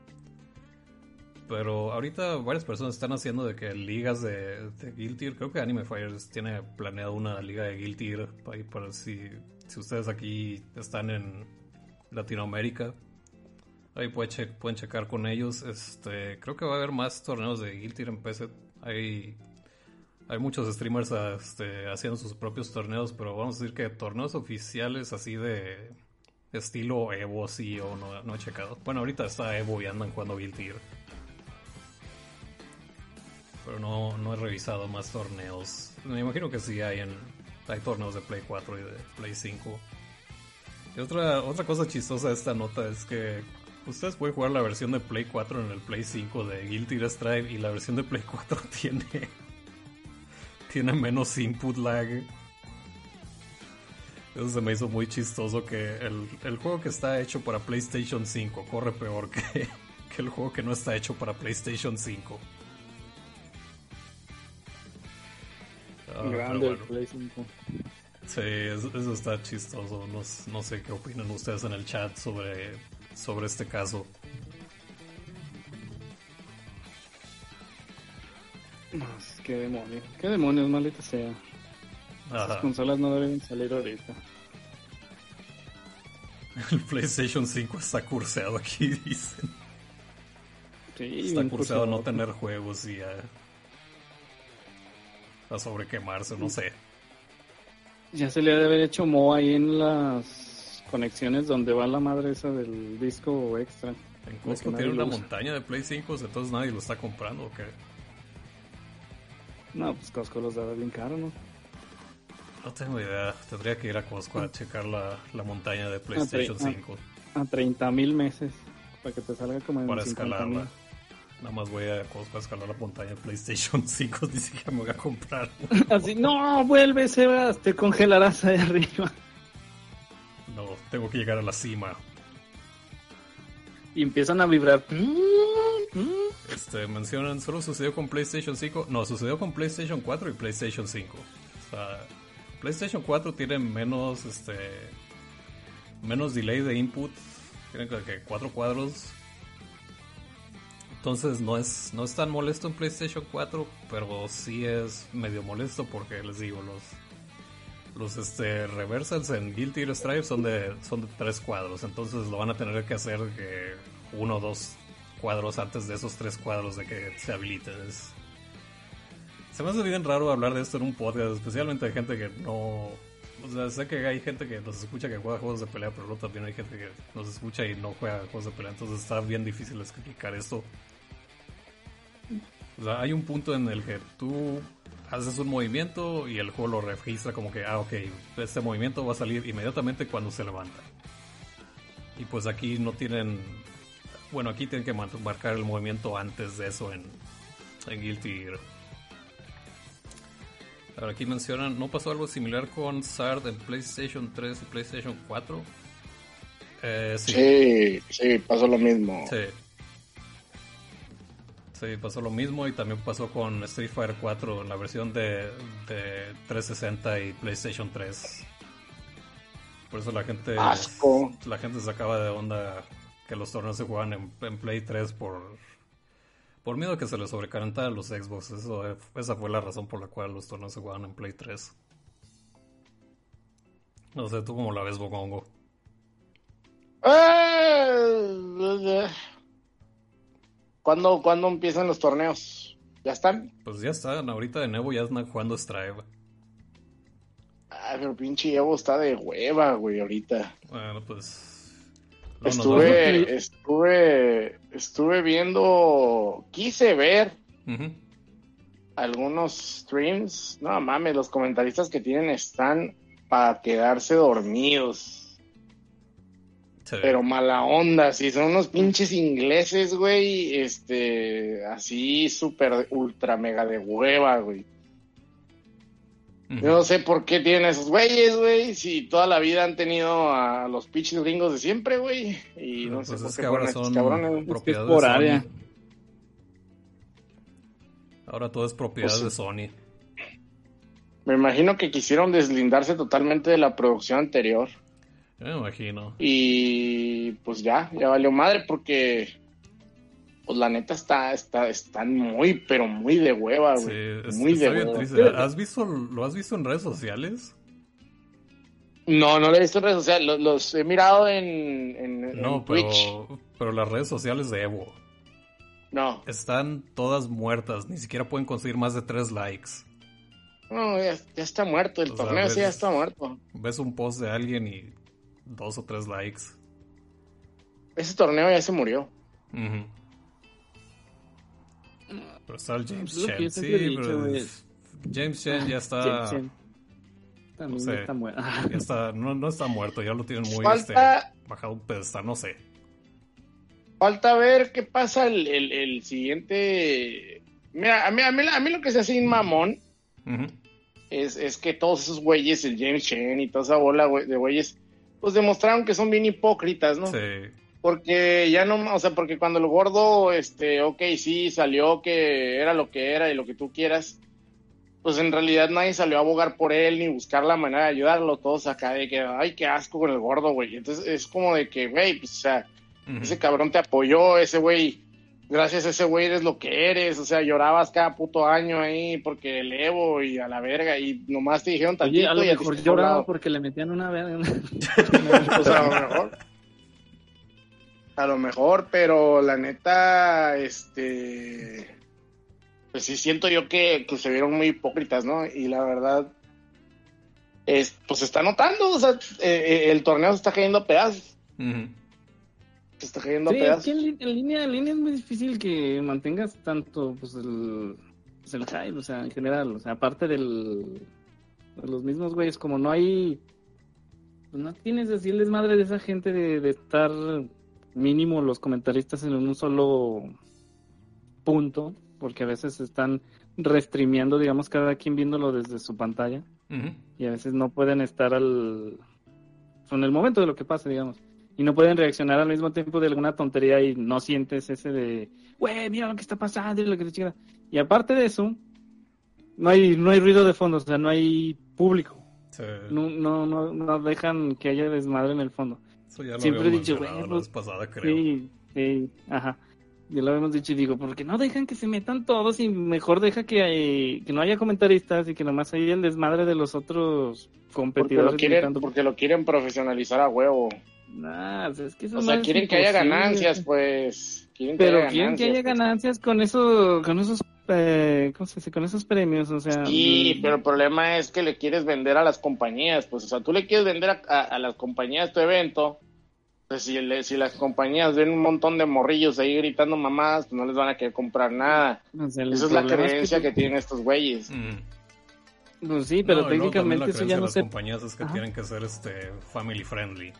Speaker 5: Pero ahorita varias personas están haciendo de que ligas de, de Guilty creo que Anime Fires tiene planeado una liga de Guilty para, para si, si ustedes aquí están en Latinoamérica. Ahí pueden, che- pueden checar con ellos. Este, creo que va a haber más torneos de Guilty en PC. Hay hay muchos streamers este, haciendo sus propios torneos, pero vamos a decir que torneos oficiales así de estilo Evo sí o no, no he checado. Bueno, ahorita está Evo y andan jugando Guilty. Pero no, no he revisado más torneos. Me imagino que sí hay en hay torneos de Play 4 y de Play 5. Y otra, otra cosa chistosa de esta nota es que ustedes pueden jugar la versión de Play 4 en el Play 5 de Guilty Gear Strive y la versión de Play 4 *laughs* tiene tiene menos input lag. Eso se me hizo muy chistoso que el, el juego que está hecho para PlayStation 5 corre peor que, *laughs* que el juego que no está hecho para PlayStation 5. Ah, pero
Speaker 6: Grande el
Speaker 5: bueno.
Speaker 6: Play 5.
Speaker 5: Sí, eso, eso está chistoso. No, no sé qué opinan ustedes en el chat sobre, sobre este caso.
Speaker 6: No, es que demonio. ¿Qué demonios, maldita sea? Las
Speaker 5: Ajá.
Speaker 6: consolas no deben salir ahorita. *laughs*
Speaker 5: El PlayStation 5 está curseado aquí, *laughs* dicen.
Speaker 6: Sí,
Speaker 5: Está curseado no
Speaker 6: cursioso.
Speaker 5: tener juegos y a, a sobrequemarse, no sé.
Speaker 6: Ya se le ha de haber hecho mo ahí en las conexiones donde va la madre esa del disco extra.
Speaker 5: En Costco tiene una
Speaker 6: usa.
Speaker 5: montaña de Play 5, entonces nadie lo está comprando, ¿o qué?
Speaker 6: No, pues Costco los daba bien caro, ¿no?
Speaker 5: No tengo idea. Tendría que ir a Costco a checar la, la montaña de PlayStation
Speaker 6: ah.
Speaker 5: 5
Speaker 6: A 30 mil meses. Para que te salga como en
Speaker 5: para
Speaker 6: 50
Speaker 5: escalarla. Nada más voy a Costco a escalar la montaña de PlayStation 5, ni siquiera me voy a comprar. *laughs*
Speaker 6: Así, no, vuelve, Sebas, te congelarás ahí arriba.
Speaker 5: No, tengo que llegar a la cima.
Speaker 6: Y empiezan a vibrar.
Speaker 5: Este, mencionan, solo sucedió con PlayStation 5. No, sucedió con PlayStation 4 y PlayStation 5. O sea, PlayStation 4 tiene menos, este, menos delay de input. Tienen como que cuatro cuadros. Entonces no es, no es tan molesto en PlayStation 4, pero sí es medio molesto porque les digo, los, los este, reversals en Guilty Gear Strive son de, son de tres cuadros, entonces lo van a tener que hacer que uno o dos cuadros antes de esos tres cuadros de que se habiliten. Se me hace bien raro hablar de esto en un podcast, especialmente de gente que no... O sea, sé que hay gente que nos escucha que juega juegos de pelea, pero luego también hay gente que nos escucha y no juega juegos de pelea, entonces está bien difícil explicar esto. O sea, hay un punto en el que tú haces un movimiento y el juego lo registra como que, ah, ok, este movimiento va a salir inmediatamente cuando se levanta. Y pues aquí no tienen... Bueno, aquí tienen que mar- marcar el movimiento antes de eso en, en Guilty Gear. Ahora aquí mencionan, ¿no pasó algo similar con SARD en PlayStation 3 y PlayStation 4? Eh, sí.
Speaker 7: Sí, sí, pasó lo mismo.
Speaker 5: Sí. Sí, pasó lo mismo y también pasó con Street Fighter 4 en la versión de, de 360 y PlayStation 3. Por eso la gente
Speaker 7: Asco.
Speaker 5: la gente sacaba de onda que los torneos se juegan en, en Play 3 por por miedo a que se les sobrecalentaran los Xbox. Eso, eh, esa fue la razón por la cual los torneos se jugaban en Play 3. No sé, ¿tú cómo la ves, Bogongo?
Speaker 7: Eh, ¿Cuándo, ¿Cuándo empiezan los torneos? ¿Ya están?
Speaker 5: Pues ya están, ahorita de nuevo ya están jugando Strive.
Speaker 7: Ay, pero pinche Evo está de hueva, güey, ahorita.
Speaker 5: Bueno, pues. no,
Speaker 7: Estuve, estuve, estuve viendo, quise ver algunos streams. No mames, los comentaristas que tienen están para quedarse dormidos.
Speaker 5: Sí.
Speaker 7: Pero mala onda, sí, son unos pinches ingleses, güey, este, así súper ultra mega de hueva, güey. Yo no sé por qué tienen esos güeyes, güey, si toda la vida han tenido a los pinches gringos de siempre, güey, y no
Speaker 5: Pues
Speaker 7: sé por
Speaker 5: es
Speaker 7: qué
Speaker 5: que ahora son
Speaker 7: cabrones.
Speaker 5: propiedad
Speaker 6: Es por
Speaker 5: de
Speaker 6: área.
Speaker 5: Sony. Ahora todo es propiedad
Speaker 7: Pues
Speaker 5: de Sony.
Speaker 7: Me imagino que quisieron deslindarse totalmente de la producción anterior.
Speaker 5: Yo me imagino.
Speaker 7: Y pues ya, ya valió madre porque pues la neta está, está, están muy, pero muy de hueva,
Speaker 5: Sí,
Speaker 7: güey.
Speaker 5: es-
Speaker 7: muy de hueva.
Speaker 5: triste. ¿Has visto, ¿Lo has visto en redes sociales?
Speaker 7: No, no lo he visto en redes sociales, los, los he mirado en, en, en
Speaker 5: No,
Speaker 7: Twitch.
Speaker 5: pero, pero las redes sociales de Evo
Speaker 7: No,
Speaker 5: están todas muertas. Ni siquiera pueden conseguir más de tres likes.
Speaker 7: no, ya, ya está muerto, el
Speaker 5: O sea,
Speaker 7: torneo sí ya está muerto.
Speaker 5: Ves un post de alguien y dos o tres likes.
Speaker 7: Ese torneo ya se murió.
Speaker 5: Ujú. Pero está el James
Speaker 6: que
Speaker 5: Chen. Sí,
Speaker 6: dicho,
Speaker 5: pero James Chen ya está.
Speaker 6: Chen, Chen. También
Speaker 5: no sé.
Speaker 6: está muerto.
Speaker 5: Ya está, no, no está muerto, ya lo tienen muy
Speaker 7: Falta-
Speaker 5: este, bajado un pedestal, no sé.
Speaker 7: Falta ver qué pasa el, el, el siguiente. Mira, a mí, a, mí, a mí lo que se hace un mamón es, es que todos esos güeyes, el James Chen y toda esa bola de güeyes, pues demostraron que son bien hipócritas, ¿no?
Speaker 5: Sí.
Speaker 7: Porque ya no, o sea, porque cuando el gordo, este, ok, sí, salió que era lo que era y lo que tú quieras, pues en realidad nadie salió a abogar por él ni buscar la manera de ayudarlo, todos acá de que, ay, qué asco con el gordo, güey. Entonces es como de que, güey, pues, o sea, ese cabrón te apoyó, ese güey, gracias a ese güey eres lo que eres, o sea, llorabas cada puto año ahí porque el Evo y a la verga y nomás te dijeron tantito
Speaker 6: Oye, a lo
Speaker 7: y a ti
Speaker 6: mejor lloraba
Speaker 7: colado.
Speaker 6: porque le metían una verga. *laughs*
Speaker 7: Pues a lo mejor. A lo mejor, pero la neta, este. Pues sí, siento yo que, que se vieron muy hipócritas, ¿no? Y la verdad. Es, pues se está notando, o sea, eh, eh, el torneo se está cayendo a pedazos.
Speaker 5: Ujú.
Speaker 7: Se está cayendo
Speaker 6: Sí,
Speaker 7: a pedazos.
Speaker 6: en, línea, en línea es muy difícil que mantengas tanto pues el, pues, el hype, o sea, en general, o sea, aparte del, de los mismos güeyes, como no hay, pues no tienes así el desmadre de esa gente de, de estar mínimo los comentaristas en un solo punto, porque a veces están restreameando, digamos, cada quien viéndolo desde su pantalla y a veces no pueden estar al en el momento de lo que pasa, digamos. Y no pueden reaccionar al mismo tiempo de alguna tontería y no sientes ese de, güey, mira lo que está pasando y lo que te chica. Y aparte de eso, no hay, no hay ruido de fondo, o sea, no hay público.
Speaker 5: Sí.
Speaker 6: No, no, no, no dejan que haya desmadre en el fondo.
Speaker 5: Eso ya lo
Speaker 6: Siempre he dicho, güey,
Speaker 5: la
Speaker 6: pues,
Speaker 5: vez pasada, creo.
Speaker 6: Sí, sí, ajá. Ya lo habíamos dicho y digo, ¿por qué no dejan que se metan todos y mejor deja que, hay- que no haya comentaristas y que nomás haya el desmadre de los otros
Speaker 7: Porque
Speaker 6: competidores?
Speaker 7: lo, quieren, porque lo quieren profesionalizar a huevo.
Speaker 6: Nah, pues es que eso
Speaker 7: O sea,
Speaker 6: es
Speaker 7: quieren que haya ganancias, pues. Quieren que
Speaker 6: Pero
Speaker 7: haya
Speaker 6: quieren que haya
Speaker 7: ganancias, pues.
Speaker 6: con eso, con esos, eh, ¿cómo se dice? Con esos premios, o sea.
Speaker 7: Sí,
Speaker 6: mm,
Speaker 7: pero el problema es que le quieres vender a las compañías, pues, o sea, tú le quieres vender a, a- a las compañías tu evento, pues si, le- si las compañías ven un montón de morrillos ahí gritando mamadas, pues no les van a querer comprar nada.
Speaker 6: o sea, el
Speaker 7: Esa es la creencia que,
Speaker 6: que-
Speaker 7: tienen estos güeyes.
Speaker 5: Mm.
Speaker 6: Pues sí, pero
Speaker 5: No,
Speaker 6: técnicamente eso ya no
Speaker 5: las
Speaker 6: se.
Speaker 5: compañías es que
Speaker 6: Ajá.
Speaker 5: tienen que ser este family friendly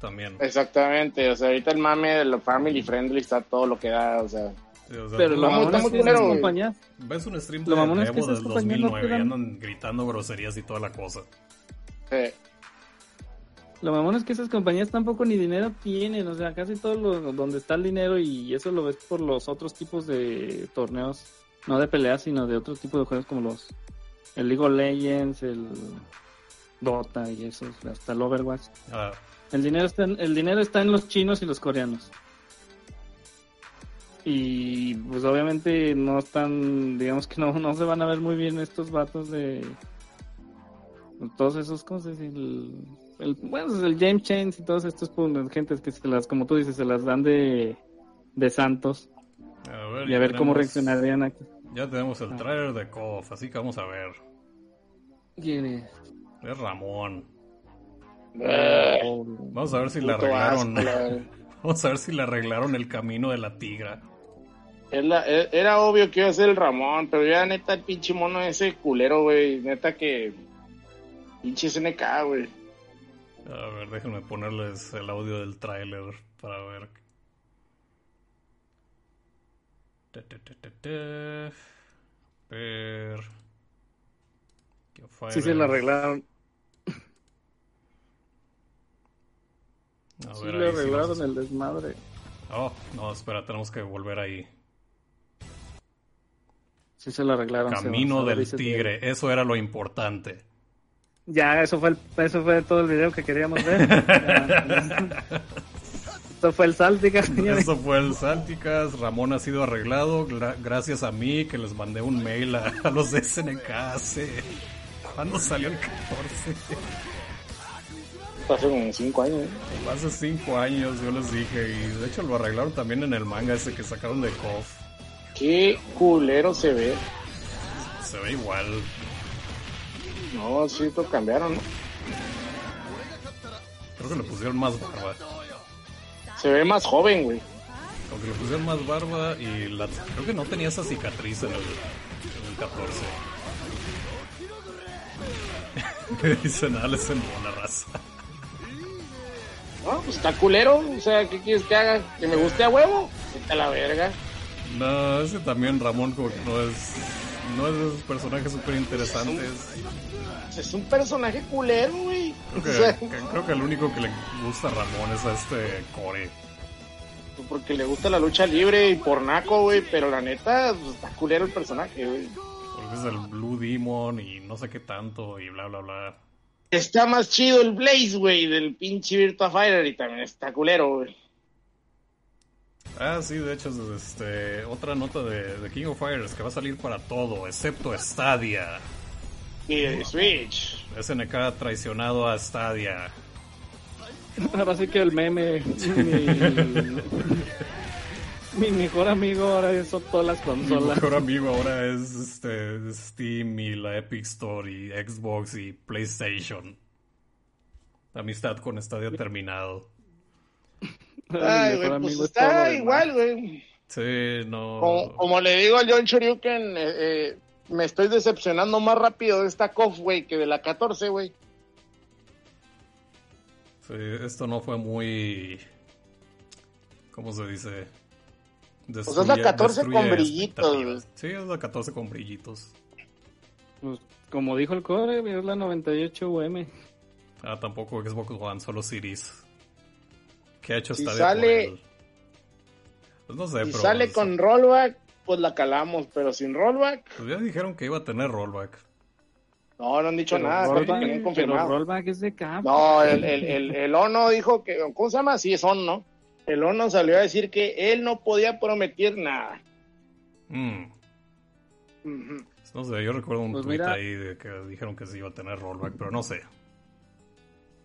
Speaker 5: también.
Speaker 7: Exactamente, o sea, ahorita el mame de lo family friendly está todo lo que da, o sea.
Speaker 5: Sí, o sea,
Speaker 6: Pero lo mamón es que esas compañías,
Speaker 5: ves un stream
Speaker 6: lo
Speaker 5: de
Speaker 6: mamón es que
Speaker 5: Evo
Speaker 6: esas
Speaker 5: del
Speaker 6: compañías no
Speaker 5: 2009 y andan gritando groserías y toda la cosa.
Speaker 7: eh,
Speaker 6: lo mamón es que esas compañías tampoco ni dinero tienen, o sea, casi todo lo, donde está el dinero y eso lo ves por los otros tipos de torneos, no de peleas, sino de otro tipo de juegos como los, el League of Legends, el Dota y eso, hasta el Overwatch.
Speaker 5: Ah,
Speaker 6: El dinero está en, el dinero está en los chinos y los coreanos. Y pues obviamente no están, digamos que no, no se van a ver muy bien estos vatos de todos esos cosas, el, el, bueno, el James Chains y todos estos pues, gentes que se las, como tú dices, se las dan de, de santos
Speaker 5: a ver,
Speaker 6: y a ver cómo reaccionarían aquí.
Speaker 5: Ya tenemos el trailer de KOF, así que vamos a ver.
Speaker 6: ¿Quién es?
Speaker 5: Es Ramón. Vamos a ver si le arreglaron. *laughs* Vamos a ver si le arreglaron el camino de la tigra.
Speaker 7: E- era obvio que iba a ser el Ramón, pero ya neta el pinche mono ese culero, güey. Neta que. Pinche SNK, güey.
Speaker 5: A ver, déjenme ponerles el audio del tráiler para ver. Que
Speaker 6: Sí se la arreglaron.
Speaker 5: A
Speaker 6: Sí
Speaker 5: ver,
Speaker 6: le
Speaker 5: sí
Speaker 6: arreglaron
Speaker 5: nos-
Speaker 6: el desmadre.
Speaker 5: Oh, no, espera, tenemos que volver ahí.
Speaker 6: Sí se lo arreglaron.
Speaker 5: Camino
Speaker 6: Sebas,
Speaker 5: del tigre, eso era lo importante.
Speaker 6: Ya, eso fue, el, eso fue todo el video que queríamos ver. *laughs* Ya. Esto fue el Saltica, *laughs* señores.
Speaker 5: Eso fue el Salticas, Ramón ha sido arreglado gra- gracias a mí que les mandé un mail a, a los de SNK hace... ¿Cuándo salió el 14?
Speaker 7: Hace como cinco años. ¿eh?
Speaker 5: Hace 5 años yo les dije y de hecho lo arreglaron también en el manga ese que sacaron de KOF.
Speaker 7: Qué culero se ve.
Speaker 5: Se ve igual.
Speaker 7: No, sí, lo cambiaron, ¿no?
Speaker 5: Creo que le pusieron más barba.
Speaker 7: Se ve más joven, güey.
Speaker 5: Aunque le pusieron más barba y la... creo que no tenía esa cicatriz en el, en el 14. Dicen Alex en buena raza.
Speaker 7: No, pues está culero. O sea, ¿qué quieres que haga? ¿Que me guste a huevo? A la verga.
Speaker 5: No, ese también Ramón como que no es... No es de esos personajes súper interesantes.
Speaker 7: Es un personaje culero, güey.
Speaker 5: Creo
Speaker 7: O
Speaker 5: que,
Speaker 7: sea,
Speaker 5: que- creo que el único que le gusta a Ramón es a este Core.
Speaker 7: porque le gusta la lucha libre y por naco, güey. Pero la neta, pues, está culero el personaje, güey.
Speaker 5: Porque es el Blue Demon y no sé qué tanto y bla bla bla.
Speaker 7: Está más chido el Blaze, güey, del pinche Virtua Fighter y también está culero, güey.
Speaker 5: Ah, sí, de hecho, es, este, otra nota de, de King of Fighters que va a salir para todo, excepto Stadia.
Speaker 7: Y de Switch.
Speaker 5: SNK ha traicionado a Stadia.
Speaker 6: Ahora sí que el meme. Mi, mi mejor amigo ahora son todas las
Speaker 5: Mi
Speaker 6: consolas.
Speaker 5: mejor amigo ahora es este, Steam y la Epic Store y Xbox y PlayStation. Amistad con Stadia terminado.
Speaker 7: Ay, güey, pues está igual, güey.
Speaker 5: Sí, no.
Speaker 7: Como, como le digo al John Shoryuken, eh, eh, me estoy decepcionando más rápido de esta KOF, güey, que de la 14, güey.
Speaker 5: Sí, esto no fue muy. ¿Cómo se dice?
Speaker 7: Pues es la 14 con
Speaker 5: destruye
Speaker 7: brillitos,
Speaker 5: expectativas. Sí, es la 14 con brillitos.
Speaker 6: Pues, como dijo el core, es la 98 UM.
Speaker 5: Ah, tampoco Xbox One, solo Series. ¿Qué ha hecho
Speaker 7: Si sale-
Speaker 5: por él? Pues no sé,
Speaker 7: Si
Speaker 5: pero.
Speaker 7: sale
Speaker 5: pues,
Speaker 7: con rollback, pues la calamos, pero sin rollback,
Speaker 5: pues ya dijeron que iba a tener rollback.
Speaker 7: no, no han dicho
Speaker 6: Pero
Speaker 7: nada,
Speaker 6: rollback-
Speaker 7: que tenían
Speaker 6: pero
Speaker 7: confirmado.
Speaker 6: rollback es de cap.
Speaker 7: No, el, el, el, el ONO dijo que, ¿cómo se llama? Sí, es ON, ¿no? el ONU salió a decir que él no podía prometer nada.
Speaker 5: Mm.
Speaker 7: Ujú.
Speaker 5: No sé, yo recuerdo un
Speaker 6: Pues
Speaker 5: tweet
Speaker 6: mira.
Speaker 5: ahí de que dijeron que sí iba a tener rollback, pero no sé.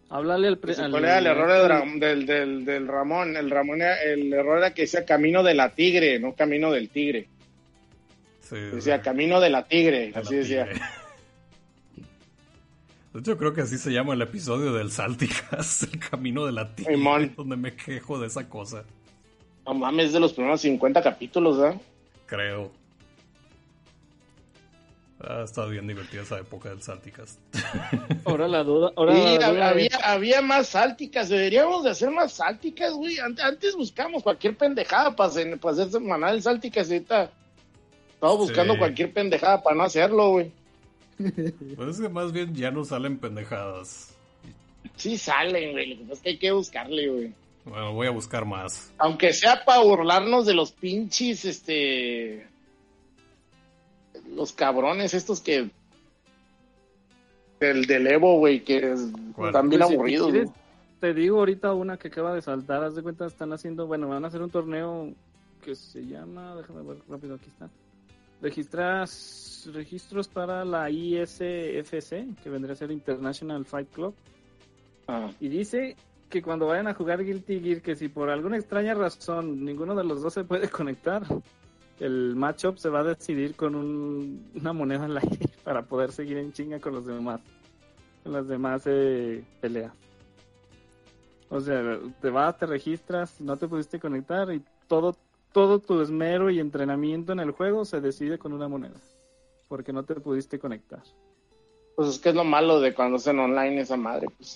Speaker 6: Háblale al, pre- al-
Speaker 7: ¿Cuál era el error del, Ram- del, del, del Ramón? El Ramón era- el error era que decía camino de la tigre, no camino del tigre.
Speaker 5: Sí,
Speaker 7: Decía camino de la tigre,
Speaker 5: de la
Speaker 7: así decía.
Speaker 5: tigre. De hecho, creo que así se llama el episodio del Salticas, *laughs* el camino de la tigre,
Speaker 7: Simón.
Speaker 5: donde me quejo de esa cosa,
Speaker 7: No mames, es de los primeros 50 capítulos, ¿verdad?
Speaker 5: creo. Ah, estaba bien divertida esa época del Salticas. *laughs*
Speaker 6: Ahora la duda. Ahora
Speaker 7: Sí,
Speaker 6: la duda
Speaker 7: había, más sálticas, deberíamos de hacer más sálticas, güey. Ante- Antes buscamos cualquier pendejada para hacer, para hacer semanal sálticas estamos buscando
Speaker 5: Sí.
Speaker 7: cualquier pendejada para no hacerlo, güey.
Speaker 5: Pues es que más bien ya no salen pendejadas.
Speaker 7: Sí salen, güey, lo que pasa es que hay que buscarle, güey.
Speaker 5: Bueno, voy a buscar más.
Speaker 7: Aunque sea para burlarnos de los pinches, este... Los cabrones estos que... Del, del Evo, güey, que están bien
Speaker 6: Pues, si
Speaker 7: aburridos,
Speaker 6: quieres. Te digo ahorita una que acaba de saltar. Haz de cuenta, están haciendo. Bueno, van a hacer un torneo que se llama. Déjame ver rápido, aquí está. Registras registros para la ISFC, que vendría a ser International Fight Club.
Speaker 7: Ah.
Speaker 6: Y dice que cuando vayan a jugar Guilty Gear, que si por alguna extraña razón ninguno de los dos se puede *laughs* conectar, el matchup se va a decidir con un- una moneda en la aire *laughs* para poder seguir en chinga con los demás, con las demás eh, peleas. O sea, te vas, te registras, no te pudiste conectar y todo, todo tu esmero y entrenamiento en el juego se decide con una moneda, porque no te pudiste conectar.
Speaker 7: Pues es que es lo malo de cuando hacen online esa madre, pues.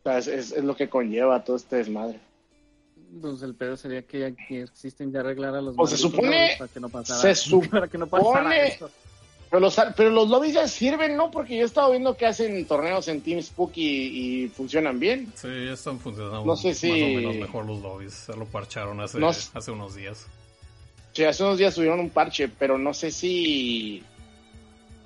Speaker 7: O sea, es, es- es lo que conlleva todo este desmadre.
Speaker 6: Pues el pedo sería que, ya- que existen ya arreglar a los
Speaker 7: O se supone-
Speaker 6: para que no pasara,
Speaker 7: se *laughs*
Speaker 6: para que no pasara
Speaker 7: supone-
Speaker 6: esto.
Speaker 7: Pero los, pero los lobbies ya sirven, ¿no? Porque yo he estado viendo que hacen torneos en TeamSpeak y, y funcionan bien.
Speaker 5: Sí, ya están funcionando
Speaker 7: No sé si-
Speaker 5: más o menos mejor los lobbies. Se lo parcharon hace,
Speaker 7: No s-
Speaker 5: hace unos días.
Speaker 7: Sí, hace unos días subieron un parche, pero no sé si...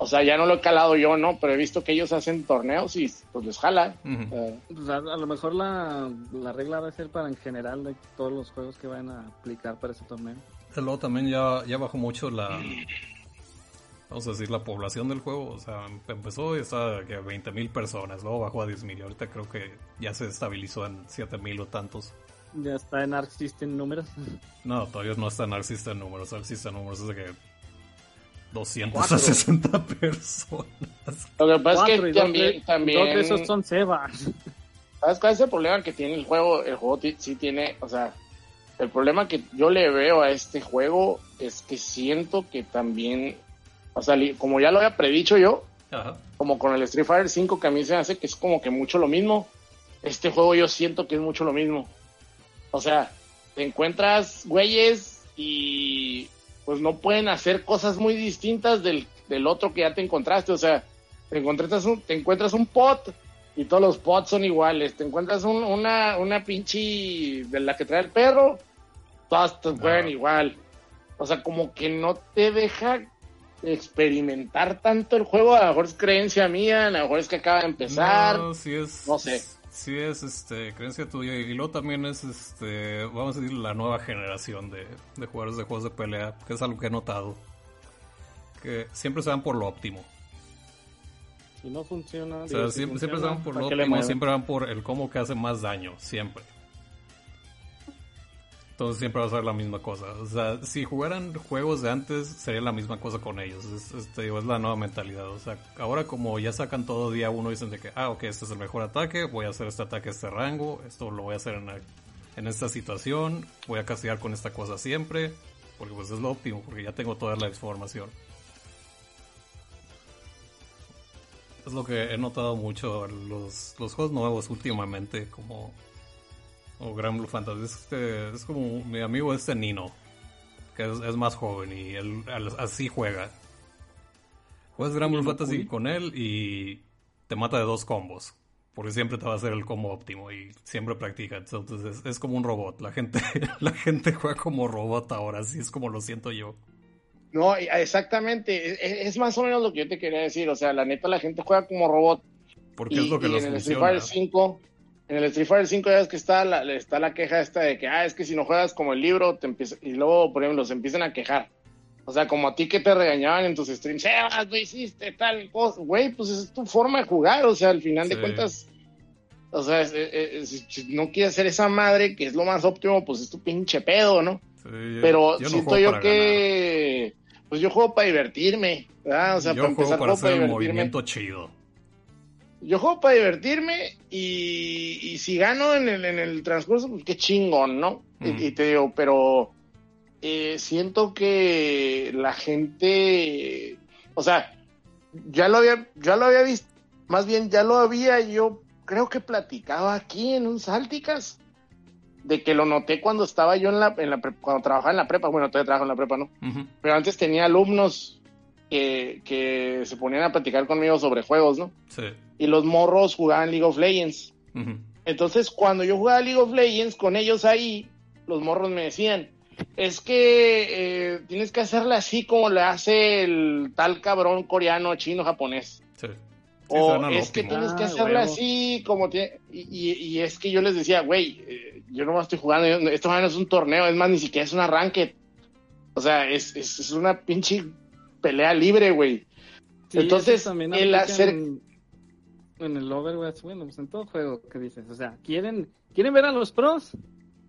Speaker 7: O sea, ya no lo he calado yo, ¿no? Pero he visto que ellos hacen torneos y pues les jala.
Speaker 5: Ujú.
Speaker 7: Eh,
Speaker 6: Pues, a, a lo mejor la, la regla va a ser para en general de todos los juegos que vayan a aplicar para ese torneo.
Speaker 5: Luego también ya, ya bajó mucho la, vamos a decir, la población del juego. O sea, em- empezó y estaba que 20 mil personas, luego bajó a 10 mil y ahorita creo que ya se estabilizó en 7 mil o tantos.
Speaker 6: Ya está en Arc System números.
Speaker 5: No, todavía no está en Arc System números. Arc System números es de que 260 personas.
Speaker 7: Lo que pasa
Speaker 6: Cuatro,
Speaker 7: es que también...
Speaker 6: de-
Speaker 7: también
Speaker 6: dos de esos son Seba.
Speaker 7: ¿Sabes cuál es el problema que tiene el juego? El juego sí tiene, o sea, el problema que yo le veo a este juego es que siento que también, o sea, como ya lo había predicho yo,
Speaker 5: Ajá.
Speaker 7: como con el Street Fighter 5 que a mí se me hace que es como que mucho lo mismo, este juego yo siento que es mucho lo mismo. O sea, te encuentras güeyes y pues no pueden hacer cosas muy distintas del, del otro que ya te encontraste. O sea, te encuentras un, te encuentras un pot y todos los pots son iguales. Te encuentras un- una, una pinche de la que trae el perro, todas te juegan igual. O sea, como que no te deja experimentar tanto el juego. A lo mejor es creencia mía, a lo mejor es que acaba de empezar.
Speaker 5: No, sí es.
Speaker 7: No sé.
Speaker 5: Sí es este, creencia tuya. Y luego también es este, vamos a decir, la nueva generación de, de jugadores de juegos de pelea, que es algo que he notado. Que siempre se van por lo óptimo.
Speaker 6: Si no funciona.
Speaker 5: O
Speaker 6: digo,
Speaker 5: sea,
Speaker 6: si
Speaker 5: siempre, siempre se
Speaker 6: funciona,
Speaker 5: van por
Speaker 6: ¿para
Speaker 5: lo óptimo, siempre van por el cómo que hace más daño, siempre. Entonces siempre va a ser la misma cosa. O sea, si jugaran juegos de antes, sería la misma cosa con ellos. Es, digo, es la nueva mentalidad. O sea, ahora como ya sacan todo día uno, dicen de que, ah, ok, este es el mejor ataque, voy a hacer este ataque a este rango, esto lo voy a hacer en, en esta situación, voy a castigar con esta cosa siempre, porque pues es lo óptimo, porque ya tengo toda la información. Es lo que he notado mucho los, los juegos nuevos últimamente, como o Gran Blue Fantasy. Es, este- es como mi amigo este Nino, que es, es más joven y él al- así juega. Juegas Gran Blue Fantasy con él y te mata de dos combos. Porque siempre te va a hacer el combo óptimo y siempre practica. Entonces es, es como un robot. La gente, *laughs* la gente juega como robot ahora, así es como lo siento yo.
Speaker 7: No, y- exactamente. Es, es más o menos lo que yo te quería decir. O sea, la neta, la gente juega como robot.
Speaker 5: Porque
Speaker 7: y,
Speaker 5: es lo que
Speaker 7: y
Speaker 5: los
Speaker 7: en el Street
Speaker 5: funciona.
Speaker 7: Fighter 5, en el Street Fighter 5 ya es que está la, está la queja esta de que, ah, es que si no juegas como el libro, te empieza, y luego, por ejemplo, se empiezan a quejar. O sea, como a ti que te regañaban en tus streams, no hiciste tal cosa, güey, pues esa es tu forma de jugar, o sea, al final de cuentas, o sea, es- es- es- si no quieres ser esa madre que es lo más óptimo, pues es tu pinche pedo, ¿no?
Speaker 5: Sí, yo-
Speaker 7: Pero
Speaker 5: yo no
Speaker 7: siento yo
Speaker 5: para
Speaker 7: que, pues yo juego para divertirme, ¿verdad? O sea,
Speaker 5: yo
Speaker 7: para
Speaker 5: juego
Speaker 7: empezar,
Speaker 5: para
Speaker 7: juego
Speaker 5: hacer el
Speaker 7: divertirme.
Speaker 5: movimiento chido.
Speaker 7: Yo juego para divertirme y, y si gano en el, en el transcurso, pues qué chingón, ¿no? Y- y, te digo, pero eh, siento que la gente, o sea, ya lo había, ya lo había visto, más bien ya lo había yo, creo que platicado aquí en un Sálticas, de que lo noté cuando estaba yo en la, en la cuando trabajaba en la prepa, bueno, todavía trabajo en la prepa, ¿no?
Speaker 5: Ujú.
Speaker 7: Pero antes tenía alumnos que, que se ponían a platicar conmigo sobre juegos, ¿no?
Speaker 5: Sí.
Speaker 7: y los morros jugaban League of Legends. Entonces, cuando yo jugaba League of Legends con ellos ahí, los morros me decían, es que eh, tienes que hacerle así como le hace el tal cabrón coreano, chino, japonés.
Speaker 5: Sí. Sí,
Speaker 7: o es que tienes que
Speaker 6: Ah,
Speaker 7: hacerle así como tiene... Y, y- y es que yo les decía, güey, eh, yo no estoy jugando, esto no es un torneo, es más, ni siquiera es un arranque. O sea, es, es, es una pinche pelea libre, güey.
Speaker 6: Sí,
Speaker 7: Entonces, el hacer-
Speaker 6: En, en el Overwatch, bueno, pues en todo juego que dices. O sea, quieren, quieren ver a los pros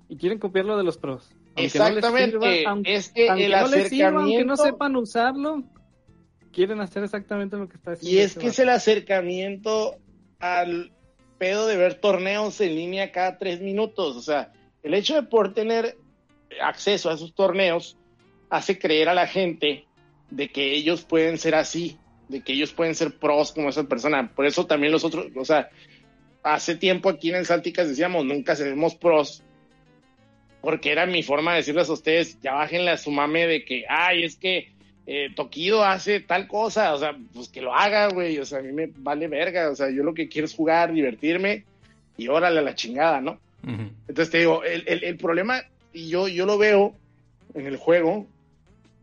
Speaker 6: y quieren copiar lo de los pros. Aunque
Speaker 7: Exactamente,
Speaker 6: No les sirva, aunque,
Speaker 7: es que
Speaker 6: aunque
Speaker 7: el
Speaker 6: no les sirva, aunque no sepan usarlo, quieren hacer exactamente lo que está haciendo.
Speaker 7: Y es que es el acercamiento al pedo de ver torneos en línea cada tres minutos. O sea, el hecho de poder tener acceso a esos torneos hace creer a la gente de que ellos pueden ser así, de que ellos pueden ser pros como esa persona. Por eso también los otros, o sea, hace tiempo aquí en el Salticas decíamos, nunca seremos pros. Porque era mi forma de decirles a ustedes, ya bájenle a su mame de que, ay, es que eh, Tokido hace tal cosa, o sea, pues que lo haga, güey, o sea, a mí me vale verga, o sea, yo lo que quiero es jugar, divertirme y órale a la chingada, ¿no?
Speaker 5: Ujú.
Speaker 7: Entonces te digo, el, el, el problema, y yo, yo lo veo en el juego,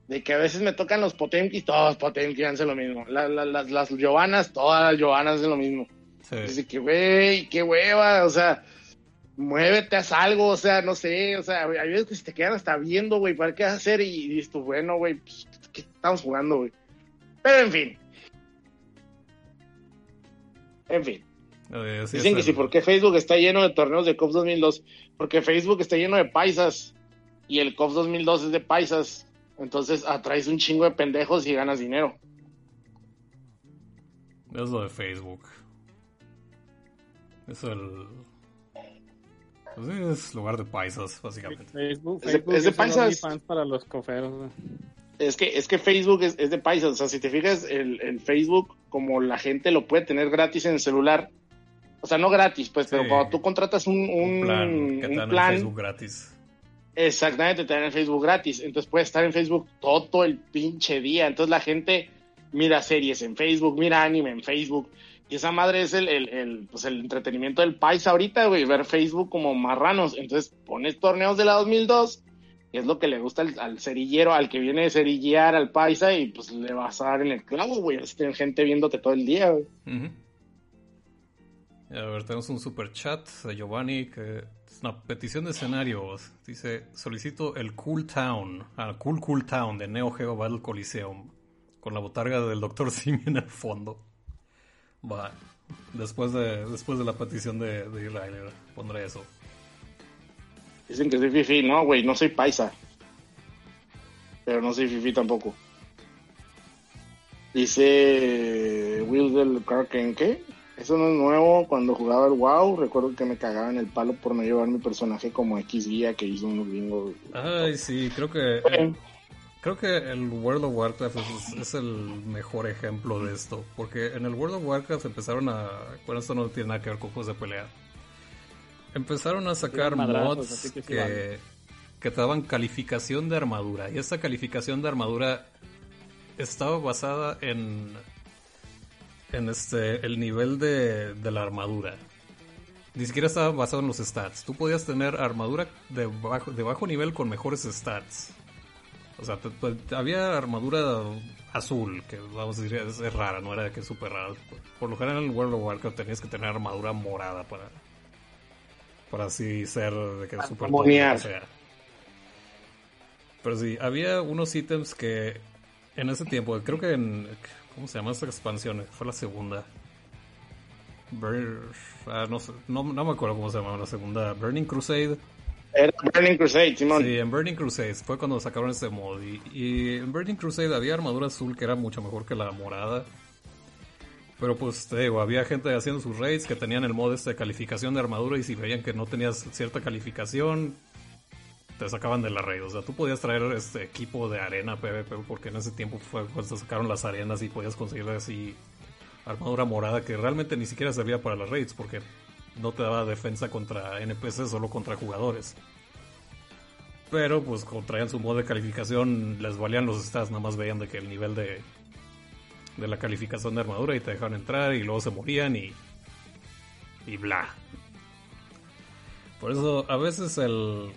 Speaker 7: de que a veces me tocan los Potemkis, todos Potemkis hacen lo mismo, La- la- las, las Giovanas, todas las Giovanas hacen lo mismo.
Speaker 5: Sí.
Speaker 7: Dice que, güey, qué hueva, o sea, muévete, haz algo, o sea, no sé, o sea, hay veces que se te quedan hasta viendo, güey, ¿para qué vas a hacer? Y dices tú, bueno, güey, pues, ¿qué estamos jugando, güey? Pero en fin. En fin. Dicen que
Speaker 5: el-
Speaker 7: sí, ¿por qué Facebook está lleno de torneos de COP 2002? Porque Facebook está lleno de paisas y el COP 2002 es de paisas. Entonces atraes un chingo de pendejos y ganas dinero.
Speaker 5: Es lo de Facebook. Es el. Pues es lugar de paisas, básicamente.
Speaker 6: Facebook,
Speaker 7: Es de-
Speaker 6: Facebook
Speaker 7: es de paisas.
Speaker 6: Para los coferos.
Speaker 7: Es que, es que Facebook es, es de paisas. O sea, si te fijas, el, el Facebook, como la gente lo puede tener gratis en el celular. O sea, no gratis, pues, pero cuando tú contratas un, un,
Speaker 5: Un plan
Speaker 7: un plan,
Speaker 5: Facebook gratis.
Speaker 7: Exactamente, te dan el Facebook gratis. Entonces puedes estar en Facebook todo el pinche día. Entonces la gente mira series en Facebook, mira anime en Facebook. Y esa madre es el, el, el, pues el entretenimiento del país ahorita, güey, ver Facebook como marranos. Entonces pones torneos de la 2002, que es lo que le gusta al, cerillero, al que viene de cerillear al paisa, y pues le vas a dar en el clavo, güey. Tener gente viéndote todo el día, güey.
Speaker 5: A ver, tenemos un super chat de Giovanni que una petición de escenarios. Dice: Solicito el Cool Town, ah, Cool Cool Town de Neo Geo Battle Coliseum, con la botarga del Dr. *laughs* Simi en el fondo. Va, después de, después de la petición de, de Ryder, pondré eso.
Speaker 7: Dicen que soy fifi, no, güey, no soy paisa. Pero no soy fifi tampoco. Dice Will del Kraken, ¿qué? Eso no es nuevo. Cuando jugaba el WoW, recuerdo que me cagaba en el palo por no llevar mi personaje como X guía que hizo un gringo.
Speaker 5: Ay, sí, creo que. Creo que el World of Warcraft es, es el mejor ejemplo de esto. Porque en el World of Warcraft empezaron a. Bueno, esto no tiene nada que ver con juegos de pelea. Empezaron a sacar
Speaker 6: madrazos,
Speaker 5: mods
Speaker 6: así que
Speaker 5: que, que te daban calificación de armadura. Y esta calificación de armadura estaba basada en. En este. El nivel de, de la armadura. Ni siquiera estaba basado en los stats. Tú podías tener armadura de bajo, de bajo nivel con mejores stats. O sea, te- te- había armadura azul, que vamos a decir es, es rara, no era de que es súper rara. Por lo general en el World of Warcraft tenías que tener armadura morada para, para así ser de que lo que sea. Pero sí, había unos ítems que en ese tiempo, creo que en. ¿Cómo se llama esta expansión? Fue la segunda. Ah, no, sé, no, no me acuerdo cómo se llamaba la segunda. Burning Crusade.
Speaker 7: Era Burning Crusade, Simón.
Speaker 5: Sí, en Burning Crusade fue cuando sacaron ese mod. Y, y en Burning Crusade había armadura azul que era mucho mejor que la morada. Pero pues te digo, había gente haciendo sus raids que tenían el mod este de calificación de armadura y si veían que no tenías cierta calificación, te sacaban de la raid. O sea, tú podías traer este equipo de arena PvP porque en ese tiempo fue cuando sacaron las arenas y podías conseguir así armadura morada que realmente ni siquiera servía para las raids porque no te daba defensa contra NPCs, solo contra jugadores. Pero pues traían su mod de calificación, les valían los stats, nada más veían de que el nivel de, de la calificación de armadura y te dejaban entrar y luego se morían y, y bla. Por eso a veces el...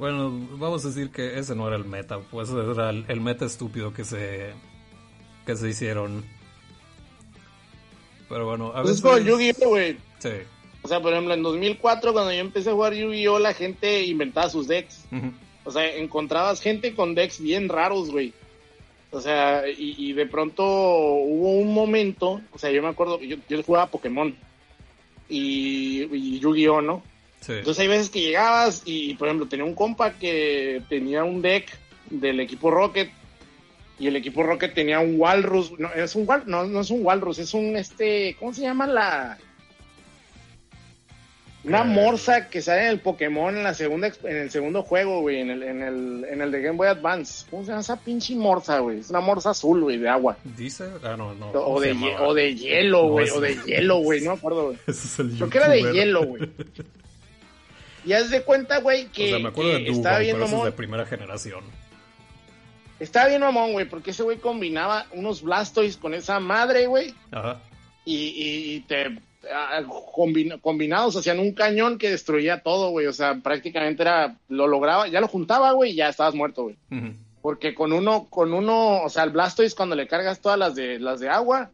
Speaker 5: Bueno, vamos a decir que ese no era el meta, pues era el, el meta estúpido que se, que se hicieron. Pero bueno, a
Speaker 7: Pues
Speaker 5: veces...
Speaker 7: es como Yu-Gi-Oh, güey.
Speaker 5: Sí.
Speaker 7: O sea, por ejemplo, en 2004, cuando yo empecé a jugar Yu-Gi-Oh, la gente inventaba sus decks. O sea, encontrabas gente con decks bien raros, güey. O sea, y, y de pronto hubo un momento, o sea, yo me acuerdo, yo, yo jugaba Pokémon y, y Yu-Gi-Oh, ¿no?
Speaker 5: Sí.
Speaker 7: Entonces hay veces que llegabas y, por ejemplo, tenía un compa que tenía un deck del equipo Rocket y el equipo Rocket tenía un Walrus, no, es un Wal- no, no es un Walrus, es un este, ¿cómo se llama la? Una
Speaker 5: Eh.
Speaker 7: morsa que sale en el Pokémon en la segunda en el segundo juego, güey, en el, en el, en el de Game Boy Advance. ¿Cómo se llama esa pinche morsa, güey? Es una morsa azul, güey, de agua.
Speaker 5: ¿Dice? Ah, no, no.
Speaker 7: O
Speaker 5: ¿cómo se
Speaker 7: de, o de hielo, güey, o de hielo, güey, no me acuerdo, güey. *laughs* Creo que era de hielo, güey. *laughs* Y haz de cuenta, güey, que,
Speaker 5: o sea, me acuerdo de
Speaker 7: estaba bien mamón.
Speaker 5: de primera generación.
Speaker 7: Estaba bien mamón, güey, porque ese güey combinaba unos Blastoise con esa madre, güey,
Speaker 5: Ajá.
Speaker 7: y, y, y te combina- combinados hacían un cañón que destruía todo, güey. O sea, prácticamente era, lo lograba, ya lo juntaba, güey, y ya estabas muerto, güey. Porque con uno, con uno, o sea, el Blastoise cuando le cargas todas las de las de agua,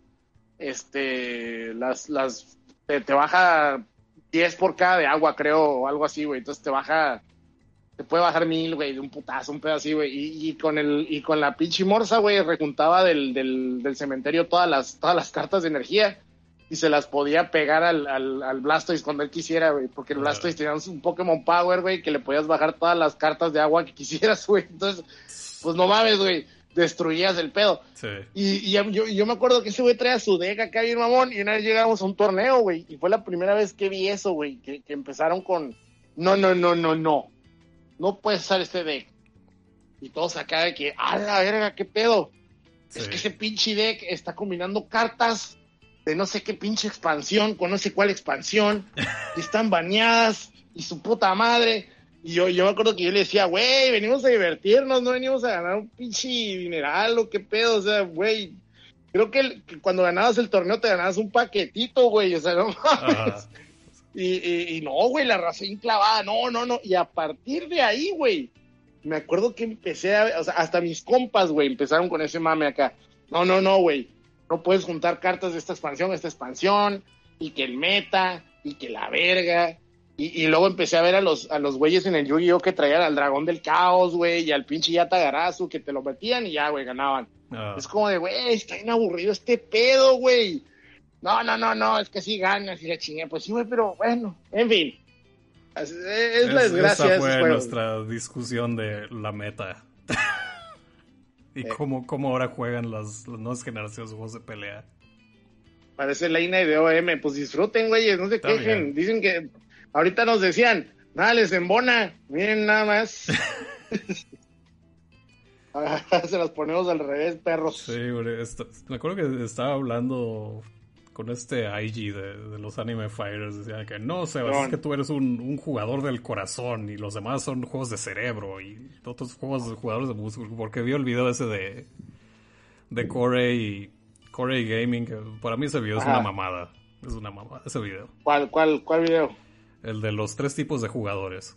Speaker 7: este, las, las, te, te baja 10 por cada de agua, creo, o algo así, güey. Entonces te baja, te puede bajar mil, güey, de un putazo, un pedo así, güey. Y, y con el, y con la pinche morsa, güey, rejuntaba del, del, del cementerio todas las, todas las cartas de energía. Y se las podía pegar al, al, al Blastoise cuando él quisiera, güey. Porque el. Blastoise tenía un Pokémon Power, güey, que le podías bajar todas las cartas de agua que quisieras, *laughs* güey. Entonces, pues no mames, güey. Destruías el pedo.
Speaker 5: Sí.
Speaker 7: Y, yo, yo me acuerdo que ese güey traía su deck acá bien mamón. Y una vez llegamos a un torneo, güey. Y fue la primera vez que vi eso, güey. Que, que empezaron con. No, no, no, no, no. No puedes usar este deck. Y todos acá de que, a la verga, qué pedo. Es que ese pinche deck está combinando cartas de no sé qué pinche expansión con no sé cuál expansión. *laughs* y están baneadas. Y su puta madre. Y yo, yo me acuerdo que yo le decía, güey, venimos a divertirnos, no venimos a ganar un pinche dineral o qué pedo. O sea, güey. Creo que, el- que cuando ganabas el torneo te ganabas un paquetito, güey. O sea, no mames. *laughs* Y, y- y no, güey, la raza enclavada, no, no, no. Y a partir de ahí, güey, me acuerdo que empecé a, o sea, hasta mis compas, güey, empezaron con ese mame acá. No, no, no, güey. No puedes juntar cartas de esta expansión esta expansión, y que el meta, y que la verga. Y, y luego empecé a ver a los, a los güeyes en el Yu-Gi-Oh! que traían al dragón del caos, güey, y al pinche Yata Garazu, que te lo metían y ya, güey, ganaban.
Speaker 5: Ah,
Speaker 7: Es como de, güey, está bien aburrido este pedo, güey. No, no, no, no, es que sí ganas y la chingue. Pues sí, güey, pero bueno, en fin. Es, es la
Speaker 5: es-
Speaker 7: desgracia de
Speaker 5: esa fue nuestra discusión de la meta. *laughs* y
Speaker 7: Eh.
Speaker 5: cómo, cómo ahora juegan las, las nuevas generaciones de juegos de pelea.
Speaker 7: Parece la INA de OM. Pues disfruten, güey, no se
Speaker 5: Está
Speaker 7: quejen.
Speaker 5: bien.
Speaker 7: Dicen que ahorita nos decían, nada les embona. Miren nada más. *laughs* *laughs* Se las ponemos al revés, perros.
Speaker 5: Sí, güey, me acuerdo que estaba hablando con este IG de, de los Anime Fighters. Decía que no, Sebas, es que tú eres un, un jugador del corazón y los demás son juegos de cerebro y otros juegos de jugadores de músculo. Porque vio el video ese de, de Corey Corey Gaming. que para mí ese video es una mamada. Es una mamada ese video.
Speaker 7: ¿Cuál, cuál, cuál video?
Speaker 5: El de los tres tipos de jugadores.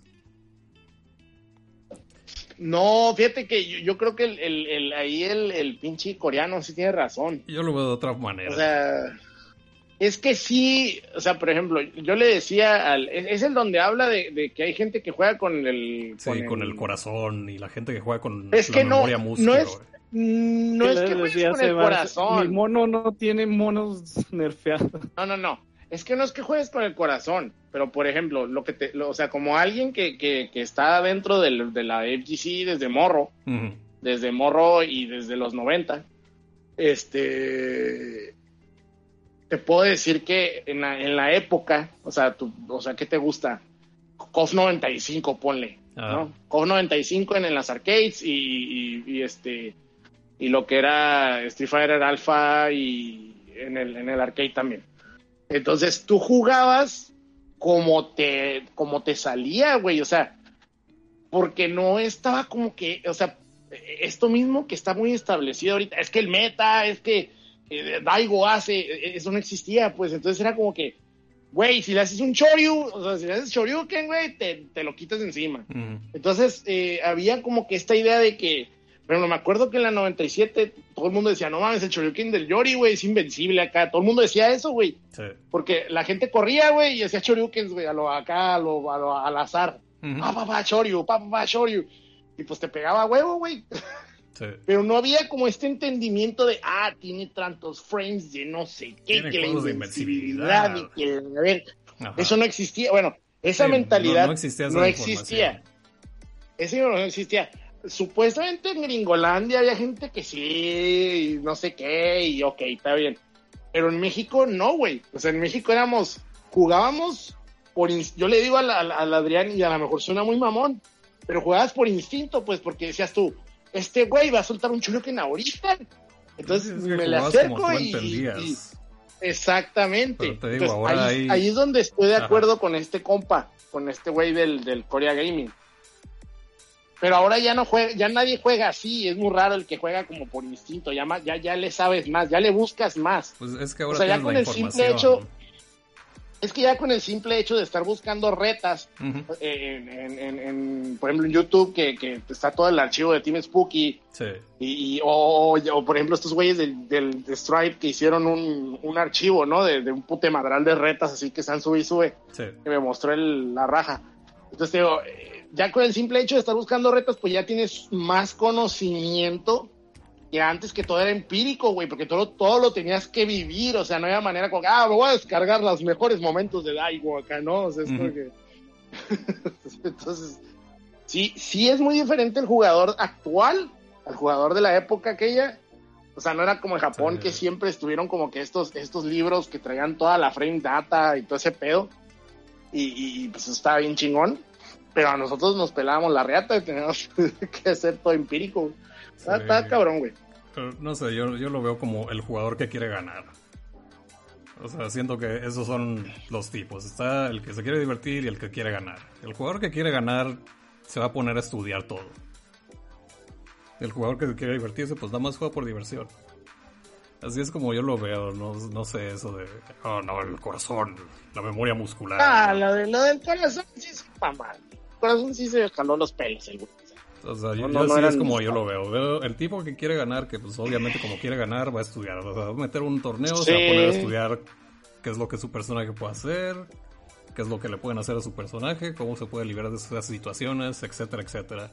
Speaker 7: No, fíjate que yo, yo creo que el, el- el- ahí el, el pinche coreano sí tiene razón.
Speaker 5: Yo lo veo de otra manera.
Speaker 7: O sea, Es que sí, o sea, por ejemplo, yo le decía al. Es es el donde habla de, de que hay gente que juega con el.
Speaker 5: Sí, con el corazón y la gente que juega con
Speaker 7: Es
Speaker 5: la
Speaker 7: que no- no es- No
Speaker 6: ¿Qué
Speaker 7: es que juegues con el corazón.
Speaker 6: Mi mono no tiene monos nerfeados.
Speaker 7: No, no, no. Es que no es que juegues con el corazón, pero por ejemplo, lo que te, lo- o sea, como alguien que, que, que está dentro del- de la FGC desde morro, desde morro y desde los 90, este, te puedo decir que en la, en la época, o sea, tu, o sea, ¿qué te gusta? KOF 95, ponle,
Speaker 5: Ah.
Speaker 7: ¿no? KOF 95 en, en las arcades y, y- y, este, y lo que era Street Fighter Alpha y en el, en el arcade también. Entonces tú jugabas como te, como te salía, güey, o sea, porque no estaba como que, o sea, esto mismo que está muy establecido ahorita, es que el meta, es que eh, Daigo hace, eh, eso no existía, pues entonces era como que, güey, si le haces un Choryu, o sea, si le haces Shoryuken, güey, te, te lo quitas encima. Entonces, eh, había como que esta idea de que, bueno, me acuerdo que en la 97 todo el mundo decía, no mames, el Shoryuken del Yori, güey, es invencible acá. Todo el mundo decía eso, güey.
Speaker 5: Sí.
Speaker 7: Porque la gente corría, güey, y hacía Shoryukens, güey, a lo acá, a lo, a lo- al azar.
Speaker 5: Ujú.
Speaker 7: Pa, pa, pa, pa, pa, pa, Shoryu. Y pues te pegaba huevo, güey.
Speaker 5: Sí. *laughs*
Speaker 7: Pero no había como este entendimiento de, ah, tiene tantos frames de no sé qué,
Speaker 5: Tiene
Speaker 7: que la invencibilidad, y que, a ver,
Speaker 5: Ajá.
Speaker 7: eso no existía. Bueno, esa
Speaker 5: Sí,
Speaker 7: mentalidad
Speaker 5: no- no existía esa
Speaker 7: no
Speaker 5: información.
Speaker 7: existía. Ese no existía. Supuestamente en Gringolandia había gente que sí, y no sé qué, y ok, está bien. Pero en México no, güey. O sea, en México éramos, jugábamos por... Yo le digo al, al- al Adrián, y a lo mejor suena muy mamón, pero jugabas por instinto, pues, porque decías tú, este güey va a soltar un chuloquen ahorita. Entonces
Speaker 5: Es que
Speaker 7: me le acerco y- Exactamente.
Speaker 5: Digo,
Speaker 7: Entonces, ahí, ahí es donde estoy de
Speaker 5: Ajá.
Speaker 7: acuerdo con este compa, con este güey del, del Korea Gaming. Pero ahora ya no juega, ya nadie juega así, es muy raro el que juega como por instinto, ya, más- ya, ya le sabes más, ya le buscas más.
Speaker 5: Pues es que ahora
Speaker 7: O sea, ya con el simple hecho- Es que ya con el simple hecho de estar buscando retas, eh, en, en- en- en, por ejemplo en YouTube, que, que está todo el archivo de Team Spooky,
Speaker 5: Sí.
Speaker 7: y, y- o, o, por ejemplo estos güeyes del, del de Stripe que hicieron un, un archivo, ¿no? De, de un pute madral de retas, así que están sube y sube,
Speaker 5: Sí.
Speaker 7: que me mostró el- la raja. Entonces digo, eh, ya con el simple hecho de estar buscando retas, pues ya tienes más conocimiento que antes que todo era empírico, güey, porque todo, todo lo tenías que vivir, o sea, no había manera como, ah, me voy a descargar los mejores momentos de Daigo acá, ¿no? O sea, es que... *laughs* Entonces, sí, sí es muy diferente el jugador actual al jugador de la época aquella. O sea, no era como en Japón
Speaker 5: Sí.
Speaker 7: que siempre estuvieron como que estos, estos libros que traían toda la frame data y todo ese pedo. Y, y, pues estaba bien chingón. Pero a nosotros nos pelábamos la reata y *laughs* teníamos que hacer todo empírico.
Speaker 5: Sí.
Speaker 7: está cabrón, güey.
Speaker 5: Pero no sé, yo, yo lo veo como el jugador que quiere ganar. O sea, siento que esos son los tipos. Está el que se quiere divertir y el que quiere ganar. El jugador que quiere ganar se va a poner a estudiar todo. El jugador que quiere divertirse, pues nada más juega por diversión. Así es como yo lo veo, no, no sé eso de, oh no, el corazón, la memoria muscular.
Speaker 7: Ah, lo, de, lo del corazón sí es mal. El corazón sí se jaló los pelos, el güey.
Speaker 5: O sea, yo,
Speaker 7: No,
Speaker 5: yo
Speaker 7: no, no
Speaker 5: así es como yo lo veo. Veo el tipo que quiere ganar, que pues obviamente como quiere ganar, va a estudiar. O sea, va a meter un torneo, se va a poner a estudiar qué es lo que su personaje puede hacer, qué es lo que le pueden hacer a su personaje, cómo se puede liberar de esas situaciones, etcétera, etcétera.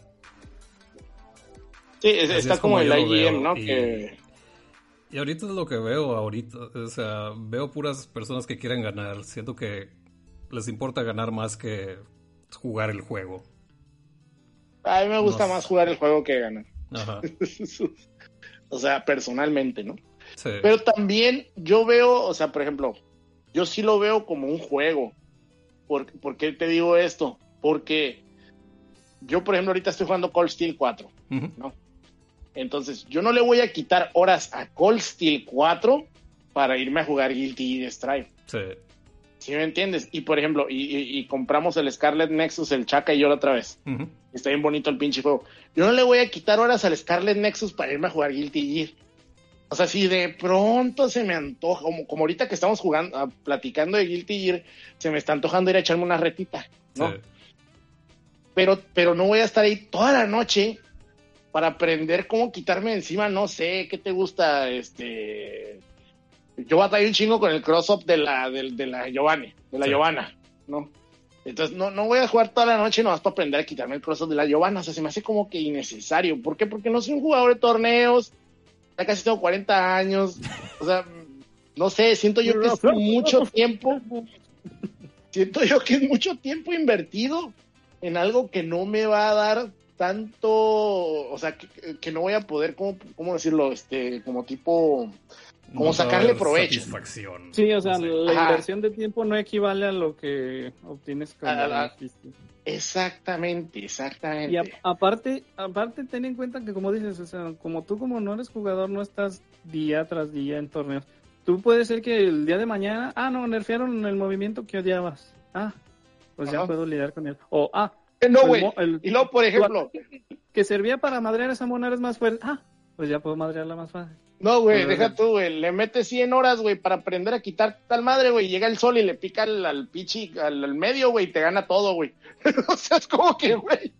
Speaker 7: Sí, es- está
Speaker 5: es
Speaker 7: como
Speaker 5: como
Speaker 7: el
Speaker 5: veo,
Speaker 7: ¿no?
Speaker 5: y-
Speaker 7: Que
Speaker 5: Y ahorita es lo que veo ahorita, o sea, veo puras personas que quieren ganar. Siento que les importa ganar más que jugar el juego.
Speaker 7: a mí me gusta
Speaker 5: No
Speaker 7: más jugar el juego que ganar.
Speaker 5: Ajá. *laughs*
Speaker 7: o sea, personalmente, ¿no?
Speaker 5: Sí.
Speaker 7: Pero también yo veo, o sea, por ejemplo, yo sí lo veo como un juego. ¿Por, por qué te digo esto? Porque yo, por ejemplo, ahorita estoy jugando Cold Steel 4,
Speaker 5: Ujú.
Speaker 7: ¿no? Entonces, yo no le voy a quitar horas a Cold Steel 4 para irme a jugar Guilty Gear Strive.
Speaker 5: Sí.
Speaker 7: ¿Sí me entiendes? Y, por ejemplo, y, y- y compramos el Scarlet Nexus, el Chaka y yo la otra vez. Está bien bonito el pinche juego. Yo no le voy a quitar horas al Scarlet Nexus para irme a jugar Guilty Gear. O sea, si de pronto se me antoja, como, como ahorita que estamos jugando, ah, platicando de Guilty Gear, se me está antojando ir a echarme una retita, ¿no?
Speaker 5: Sí.
Speaker 7: Pero, pero no voy a estar ahí toda la noche para aprender cómo quitarme encima, no sé, ¿qué te gusta? Este. Yo batallé un chingo con el cross-up de la, de, de la Giovanni, de la
Speaker 5: Sí.
Speaker 7: Giovanna, ¿no? Entonces, no, no voy a jugar toda la noche nomás para aprender a quitarme el cross-up de la Giovanna. O sea, se me hace como que innecesario. ¿Por qué? Porque no soy un jugador de torneos. Ya casi tengo 40 años. O sea, no sé, siento yo que es mucho tiempo. Siento yo que es mucho tiempo invertido en algo que no me va a dar tanto, o sea, que, que no voy a poder, ¿cómo, cómo decirlo? Este, como tipo, Como
Speaker 5: No
Speaker 7: sacarle provecho.
Speaker 5: Satisfacción.
Speaker 6: Sí, o sea,
Speaker 5: No sé.
Speaker 6: la
Speaker 7: Ajá.
Speaker 6: inversión de tiempo no equivale a lo que obtienes como
Speaker 7: A la-
Speaker 6: beneficio.
Speaker 7: exactamente, exactamente.
Speaker 6: Y a- aparte, aparte ten en cuenta que como dices, o sea, como tú como no eres jugador, no estás día tras día en torneos. Tú puede ser que el día de mañana, ah, no, nerfearon el movimiento que odiabas. Ah, pues ya puedo lidiar con él. O, ah,
Speaker 7: no,
Speaker 6: el
Speaker 7: güey. Y luego, por ejemplo,
Speaker 6: que servía para madrear esa mona eres más fuerte. Ah, pues ya puedo madrearla más fácil.
Speaker 7: no, güey, deja tú, güey. Le metes 100 horas, güey, para aprender a quitar tal madre, güey. Llega el sol y le pica al, al pichi, al, al medio, güey, y te gana todo, güey. *laughs* o sea, es como que, güey.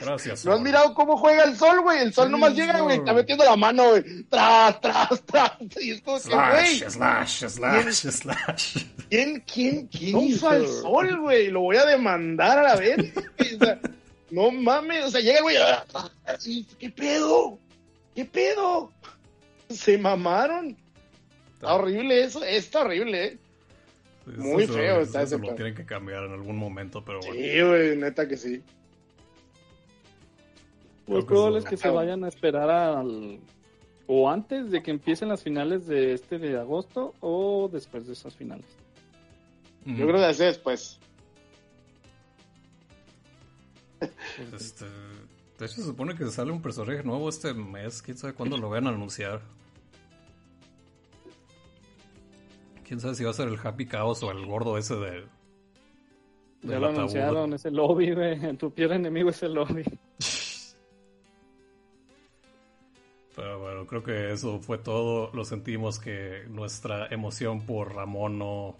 Speaker 5: Gracias.
Speaker 7: ¿No has mirado cómo juega el sol, güey? El sol
Speaker 5: Sí,
Speaker 7: nomás llega, güey, está metiendo la mano, güey. Tras, tras, tras. Y es como que, güey.
Speaker 5: Slash, slash, slash, slash.
Speaker 7: ¿Quién, quién, quién hizo al sol, güey? Lo voy a demandar a la vez. güey. *laughs* O sea, no mames, o sea, llega, güey. ¿Qué pedo? ¿Qué pedo? Se mamaron. Está horrible eso, está horrible, ¿eh? Muy
Speaker 5: Eso-
Speaker 7: feo
Speaker 5: eso-
Speaker 7: está
Speaker 5: eso
Speaker 7: ese
Speaker 5: lo
Speaker 7: pedo.
Speaker 5: tienen que cambiar en algún momento, pero bueno.
Speaker 7: Sí, güey, neta que sí.
Speaker 5: Que
Speaker 6: probable es que se vayan a esperar al o antes de que empiecen las finales de este de agosto o después de esas finales.
Speaker 5: Mm,
Speaker 7: Yo creo que así después.
Speaker 5: Este, de hecho, se supone que sale un personaje nuevo este mes. Quién sabe cuándo lo van a anunciar. Quién sabe si va a ser el Happy Chaos o el gordo ese de.
Speaker 6: Ya lo anunciaron, es el lobby, güey. *laughs* Tu peor enemigo es el lobby. *laughs*
Speaker 5: bueno, creo que eso fue todo. Lo sentimos que nuestra emoción por Ramón no.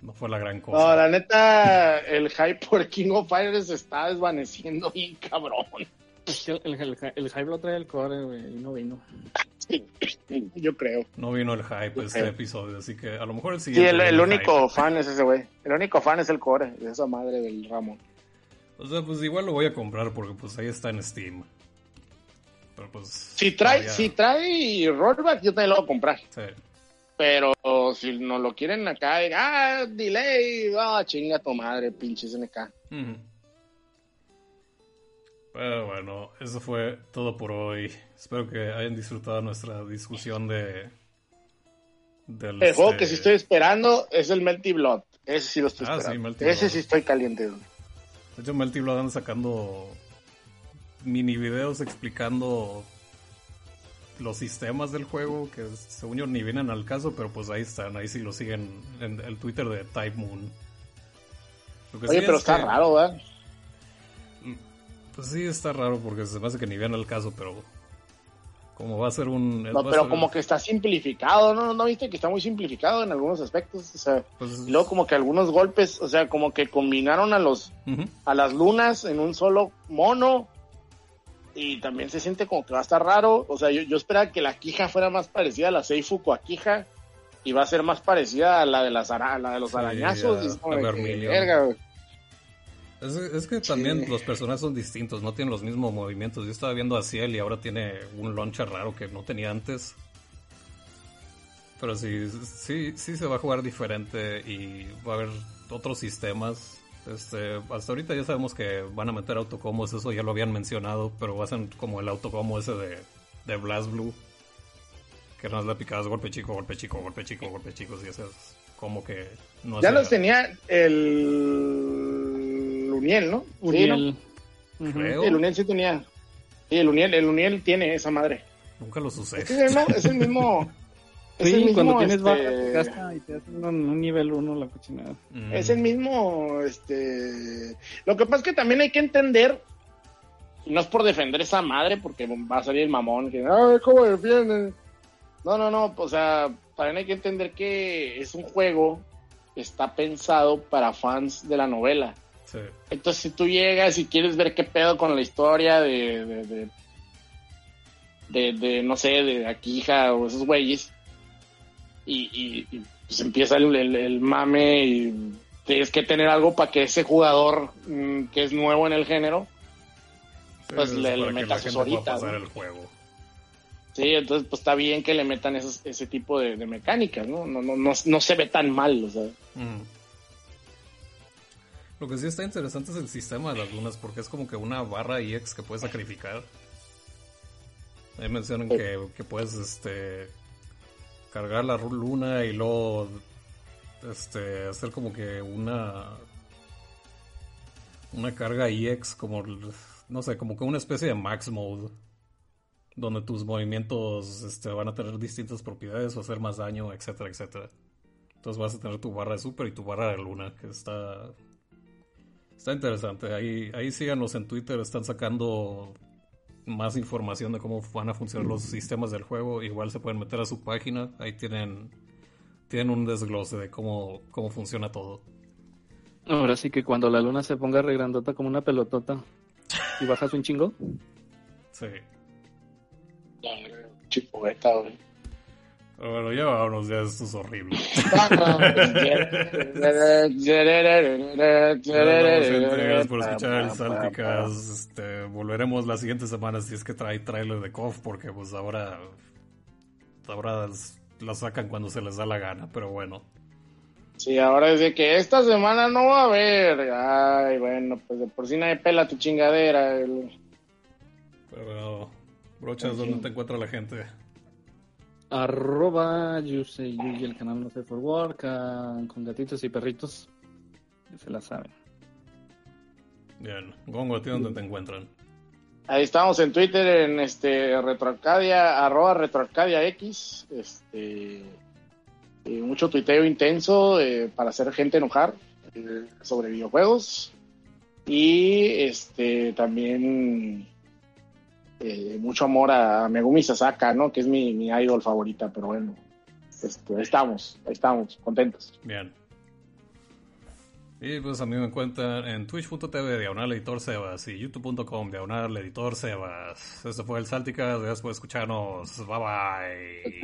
Speaker 5: No fue la gran cosa.
Speaker 7: No, la neta, el hype por King of Fighters se está desvaneciendo bien cabrón.
Speaker 6: El, el, el, el hype lo trae el core, güey, y no vino.
Speaker 7: Yo creo.
Speaker 5: No vino el hype este episodio, así que a lo mejor el
Speaker 7: Sí,
Speaker 5: siguiente.
Speaker 7: el,
Speaker 5: viene
Speaker 7: el único
Speaker 5: hype.
Speaker 7: fan es ese güey. El único fan es el core de esa madre del Ramón.
Speaker 5: O sea, pues igual lo voy a comprar porque pues ahí está en Steam. Pero pues.
Speaker 7: Si trae,
Speaker 5: todavía-
Speaker 7: si trae rollback, yo también lo voy a comprar.
Speaker 5: Sí.
Speaker 7: Pero si no lo quieren acá, ah, delay, ah, chinga tu madre, pinches NK.
Speaker 5: Ujú. Pero bueno, eso fue todo por hoy. Espero que hayan disfrutado nuestra discusión de. Del,
Speaker 7: El juego
Speaker 5: este,
Speaker 7: que sí estoy esperando es el Melty Blood. Ese sí lo estoy
Speaker 5: Ah, sí,
Speaker 7: esperando.
Speaker 5: Melty
Speaker 7: Ese sí estoy caliente.
Speaker 5: De hecho, Melty Blood anda sacando mini videos explicando los sistemas del juego que según yo ni vienen al caso, pero pues ahí están, ahí sí lo siguen en el Twitter de Type Moon. Lo que
Speaker 7: Oye,
Speaker 5: sí
Speaker 7: pero
Speaker 5: es
Speaker 7: está
Speaker 5: que-
Speaker 7: raro, ¿verdad?
Speaker 5: Pues sí, está raro porque se me hace que ni viene al caso, pero como va a ser un...
Speaker 7: No, pero
Speaker 5: ser-
Speaker 7: como que está simplificado, ¿no? ¿No viste que está muy simplificado en algunos aspectos? O sea,
Speaker 5: pues,
Speaker 7: y luego como que algunos golpes, o sea, como que combinaron a los a las lunas en un solo mono y también se siente como que va a estar raro. O sea, yo, yo esperaba que la quija fuera más parecida a la Seifuku a quija y va a ser más parecida a la de, las ara- a la de los
Speaker 5: Sí,
Speaker 7: arañazos.
Speaker 5: a-
Speaker 7: y es como
Speaker 5: a
Speaker 7: de que,
Speaker 5: Vermilion.
Speaker 7: verga, güey.
Speaker 5: Es, es que también los personajes son distintos, no tienen los mismos movimientos. Yo estaba viendo a Ciel y ahora tiene un launcher raro que no tenía antes. Pero sí, sí, sí se va a jugar diferente y va a haber otros sistemas. Este, hasta ahorita ya sabemos que van a meter autocombos, eso ya lo habían mencionado, pero va a ser como el autocombo ese de, de Blast Blue. Que no es la picada, golpe chico, golpe chico, golpe chico, golpe chico, y ese es como que no
Speaker 7: Ya los tenía el Uniel, ¿no? Sí, ¿no?
Speaker 6: Uriel. Ujú.
Speaker 5: Creo.
Speaker 7: Sí, el Uniel sí tenía. Sí, el Uniel, el Uniel tiene esa madre.
Speaker 5: Nunca lo usé.
Speaker 7: Es el, mismo- es el mismo. Es el
Speaker 6: Sí,
Speaker 7: mismo,
Speaker 6: cuando tienes
Speaker 7: este,
Speaker 6: baja te gasta y te hacen un, un nivel 1 la cochinada.
Speaker 5: Mm.
Speaker 7: Es el mismo, este... Lo que pasa es que también hay que entender, y no es por defender esa madre, porque va a salir el mamón, que, ay, ¿cómo defienden? No, no, no, o sea, también hay que entender que es un juego que está pensado para fans de la novela.
Speaker 5: Sí.
Speaker 7: Entonces, si tú llegas y quieres ver qué pedo con la historia de, de, de, de- de, no sé, de Akija o esos güeyes, y, y- y, pues empieza el, el- el mame y tienes que tener algo para que ese jugador mm, que es nuevo en el género, pues
Speaker 5: Sí,
Speaker 7: le, le meta sus horitas. ¿no?
Speaker 5: el juego.
Speaker 7: Sí, entonces pues está bien que le metan esos- ese tipo de, de mecánicas, ¿no? No, no, no, no se ve tan mal, o sea.
Speaker 5: Mm. Lo que sí está interesante es el sistema de las lunas, porque es como que una barra EX que puedes sacrificar. Ahí mencionan que, que puedes este cargar la luna y luego este hacer como que una una carga EX como no sé, como que una especie de max mode donde tus movimientos este, van a tener distintas propiedades o hacer más daño, etcétera, etcétera. Entonces vas a tener tu barra de super y tu barra de luna, que está. Está interesante. Ahí, ahí síganos en Twitter, están sacando más información de cómo van a funcionar los sistemas del juego. Igual se pueden meter a su página, ahí tienen, tienen un desglose de cómo, cómo funciona todo.
Speaker 6: Ahora sí que cuando la luna se ponga regrandota como una pelotota y bajas un chingo.
Speaker 5: Sí.
Speaker 7: Chipoeta, güey.
Speaker 5: Bueno, ya vámonos, ya esto es horrible. Gracias por escuchar el Salticas. Este, volveremos la siguiente semana si es que trae trailer de KOF, porque pues ahora, ahora la sacan cuando se les da la gana, pero bueno.
Speaker 7: Sí, ahora es de que esta semana no va a haber. Ay, bueno, pues de por sí nadie pela tu chingadera. el-
Speaker 5: Pero brochas, ¿dónde te encuentra la gente?
Speaker 6: Arroba Yusei Yuji, el canal No Safe for Work, ah, con gatitos y perritos. Se la saben.
Speaker 5: Bien, Gongo, ¿a ti dónde te encuentran?
Speaker 7: Ahí estamos en Twitter, en este Retroarcadia, arroba Retroarcadia X. Este, eh, mucho tuiteo intenso eh, para hacer gente enojar eh, sobre videojuegos. Y este también eh, mucho amor a Megumi Sasaka, ¿no? Que es mi, mi idol favorita, pero bueno. Este, ahí estamos, ahí estamos, contentos.
Speaker 5: Bien. Y pues a mí me encuentran en twitch.tv diagonal editor Sebas y youtube.com diagonal editor Sebas. Este fue el Saltica, gracias por escucharnos. Bye bye.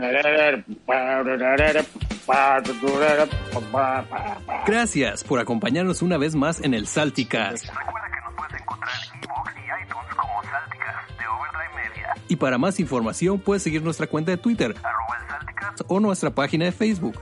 Speaker 8: Gracias por acompañarnos una vez más en el Salticast.
Speaker 1: Y
Speaker 8: para más información puedes seguir nuestra cuenta de Twitter o nuestra página de Facebook.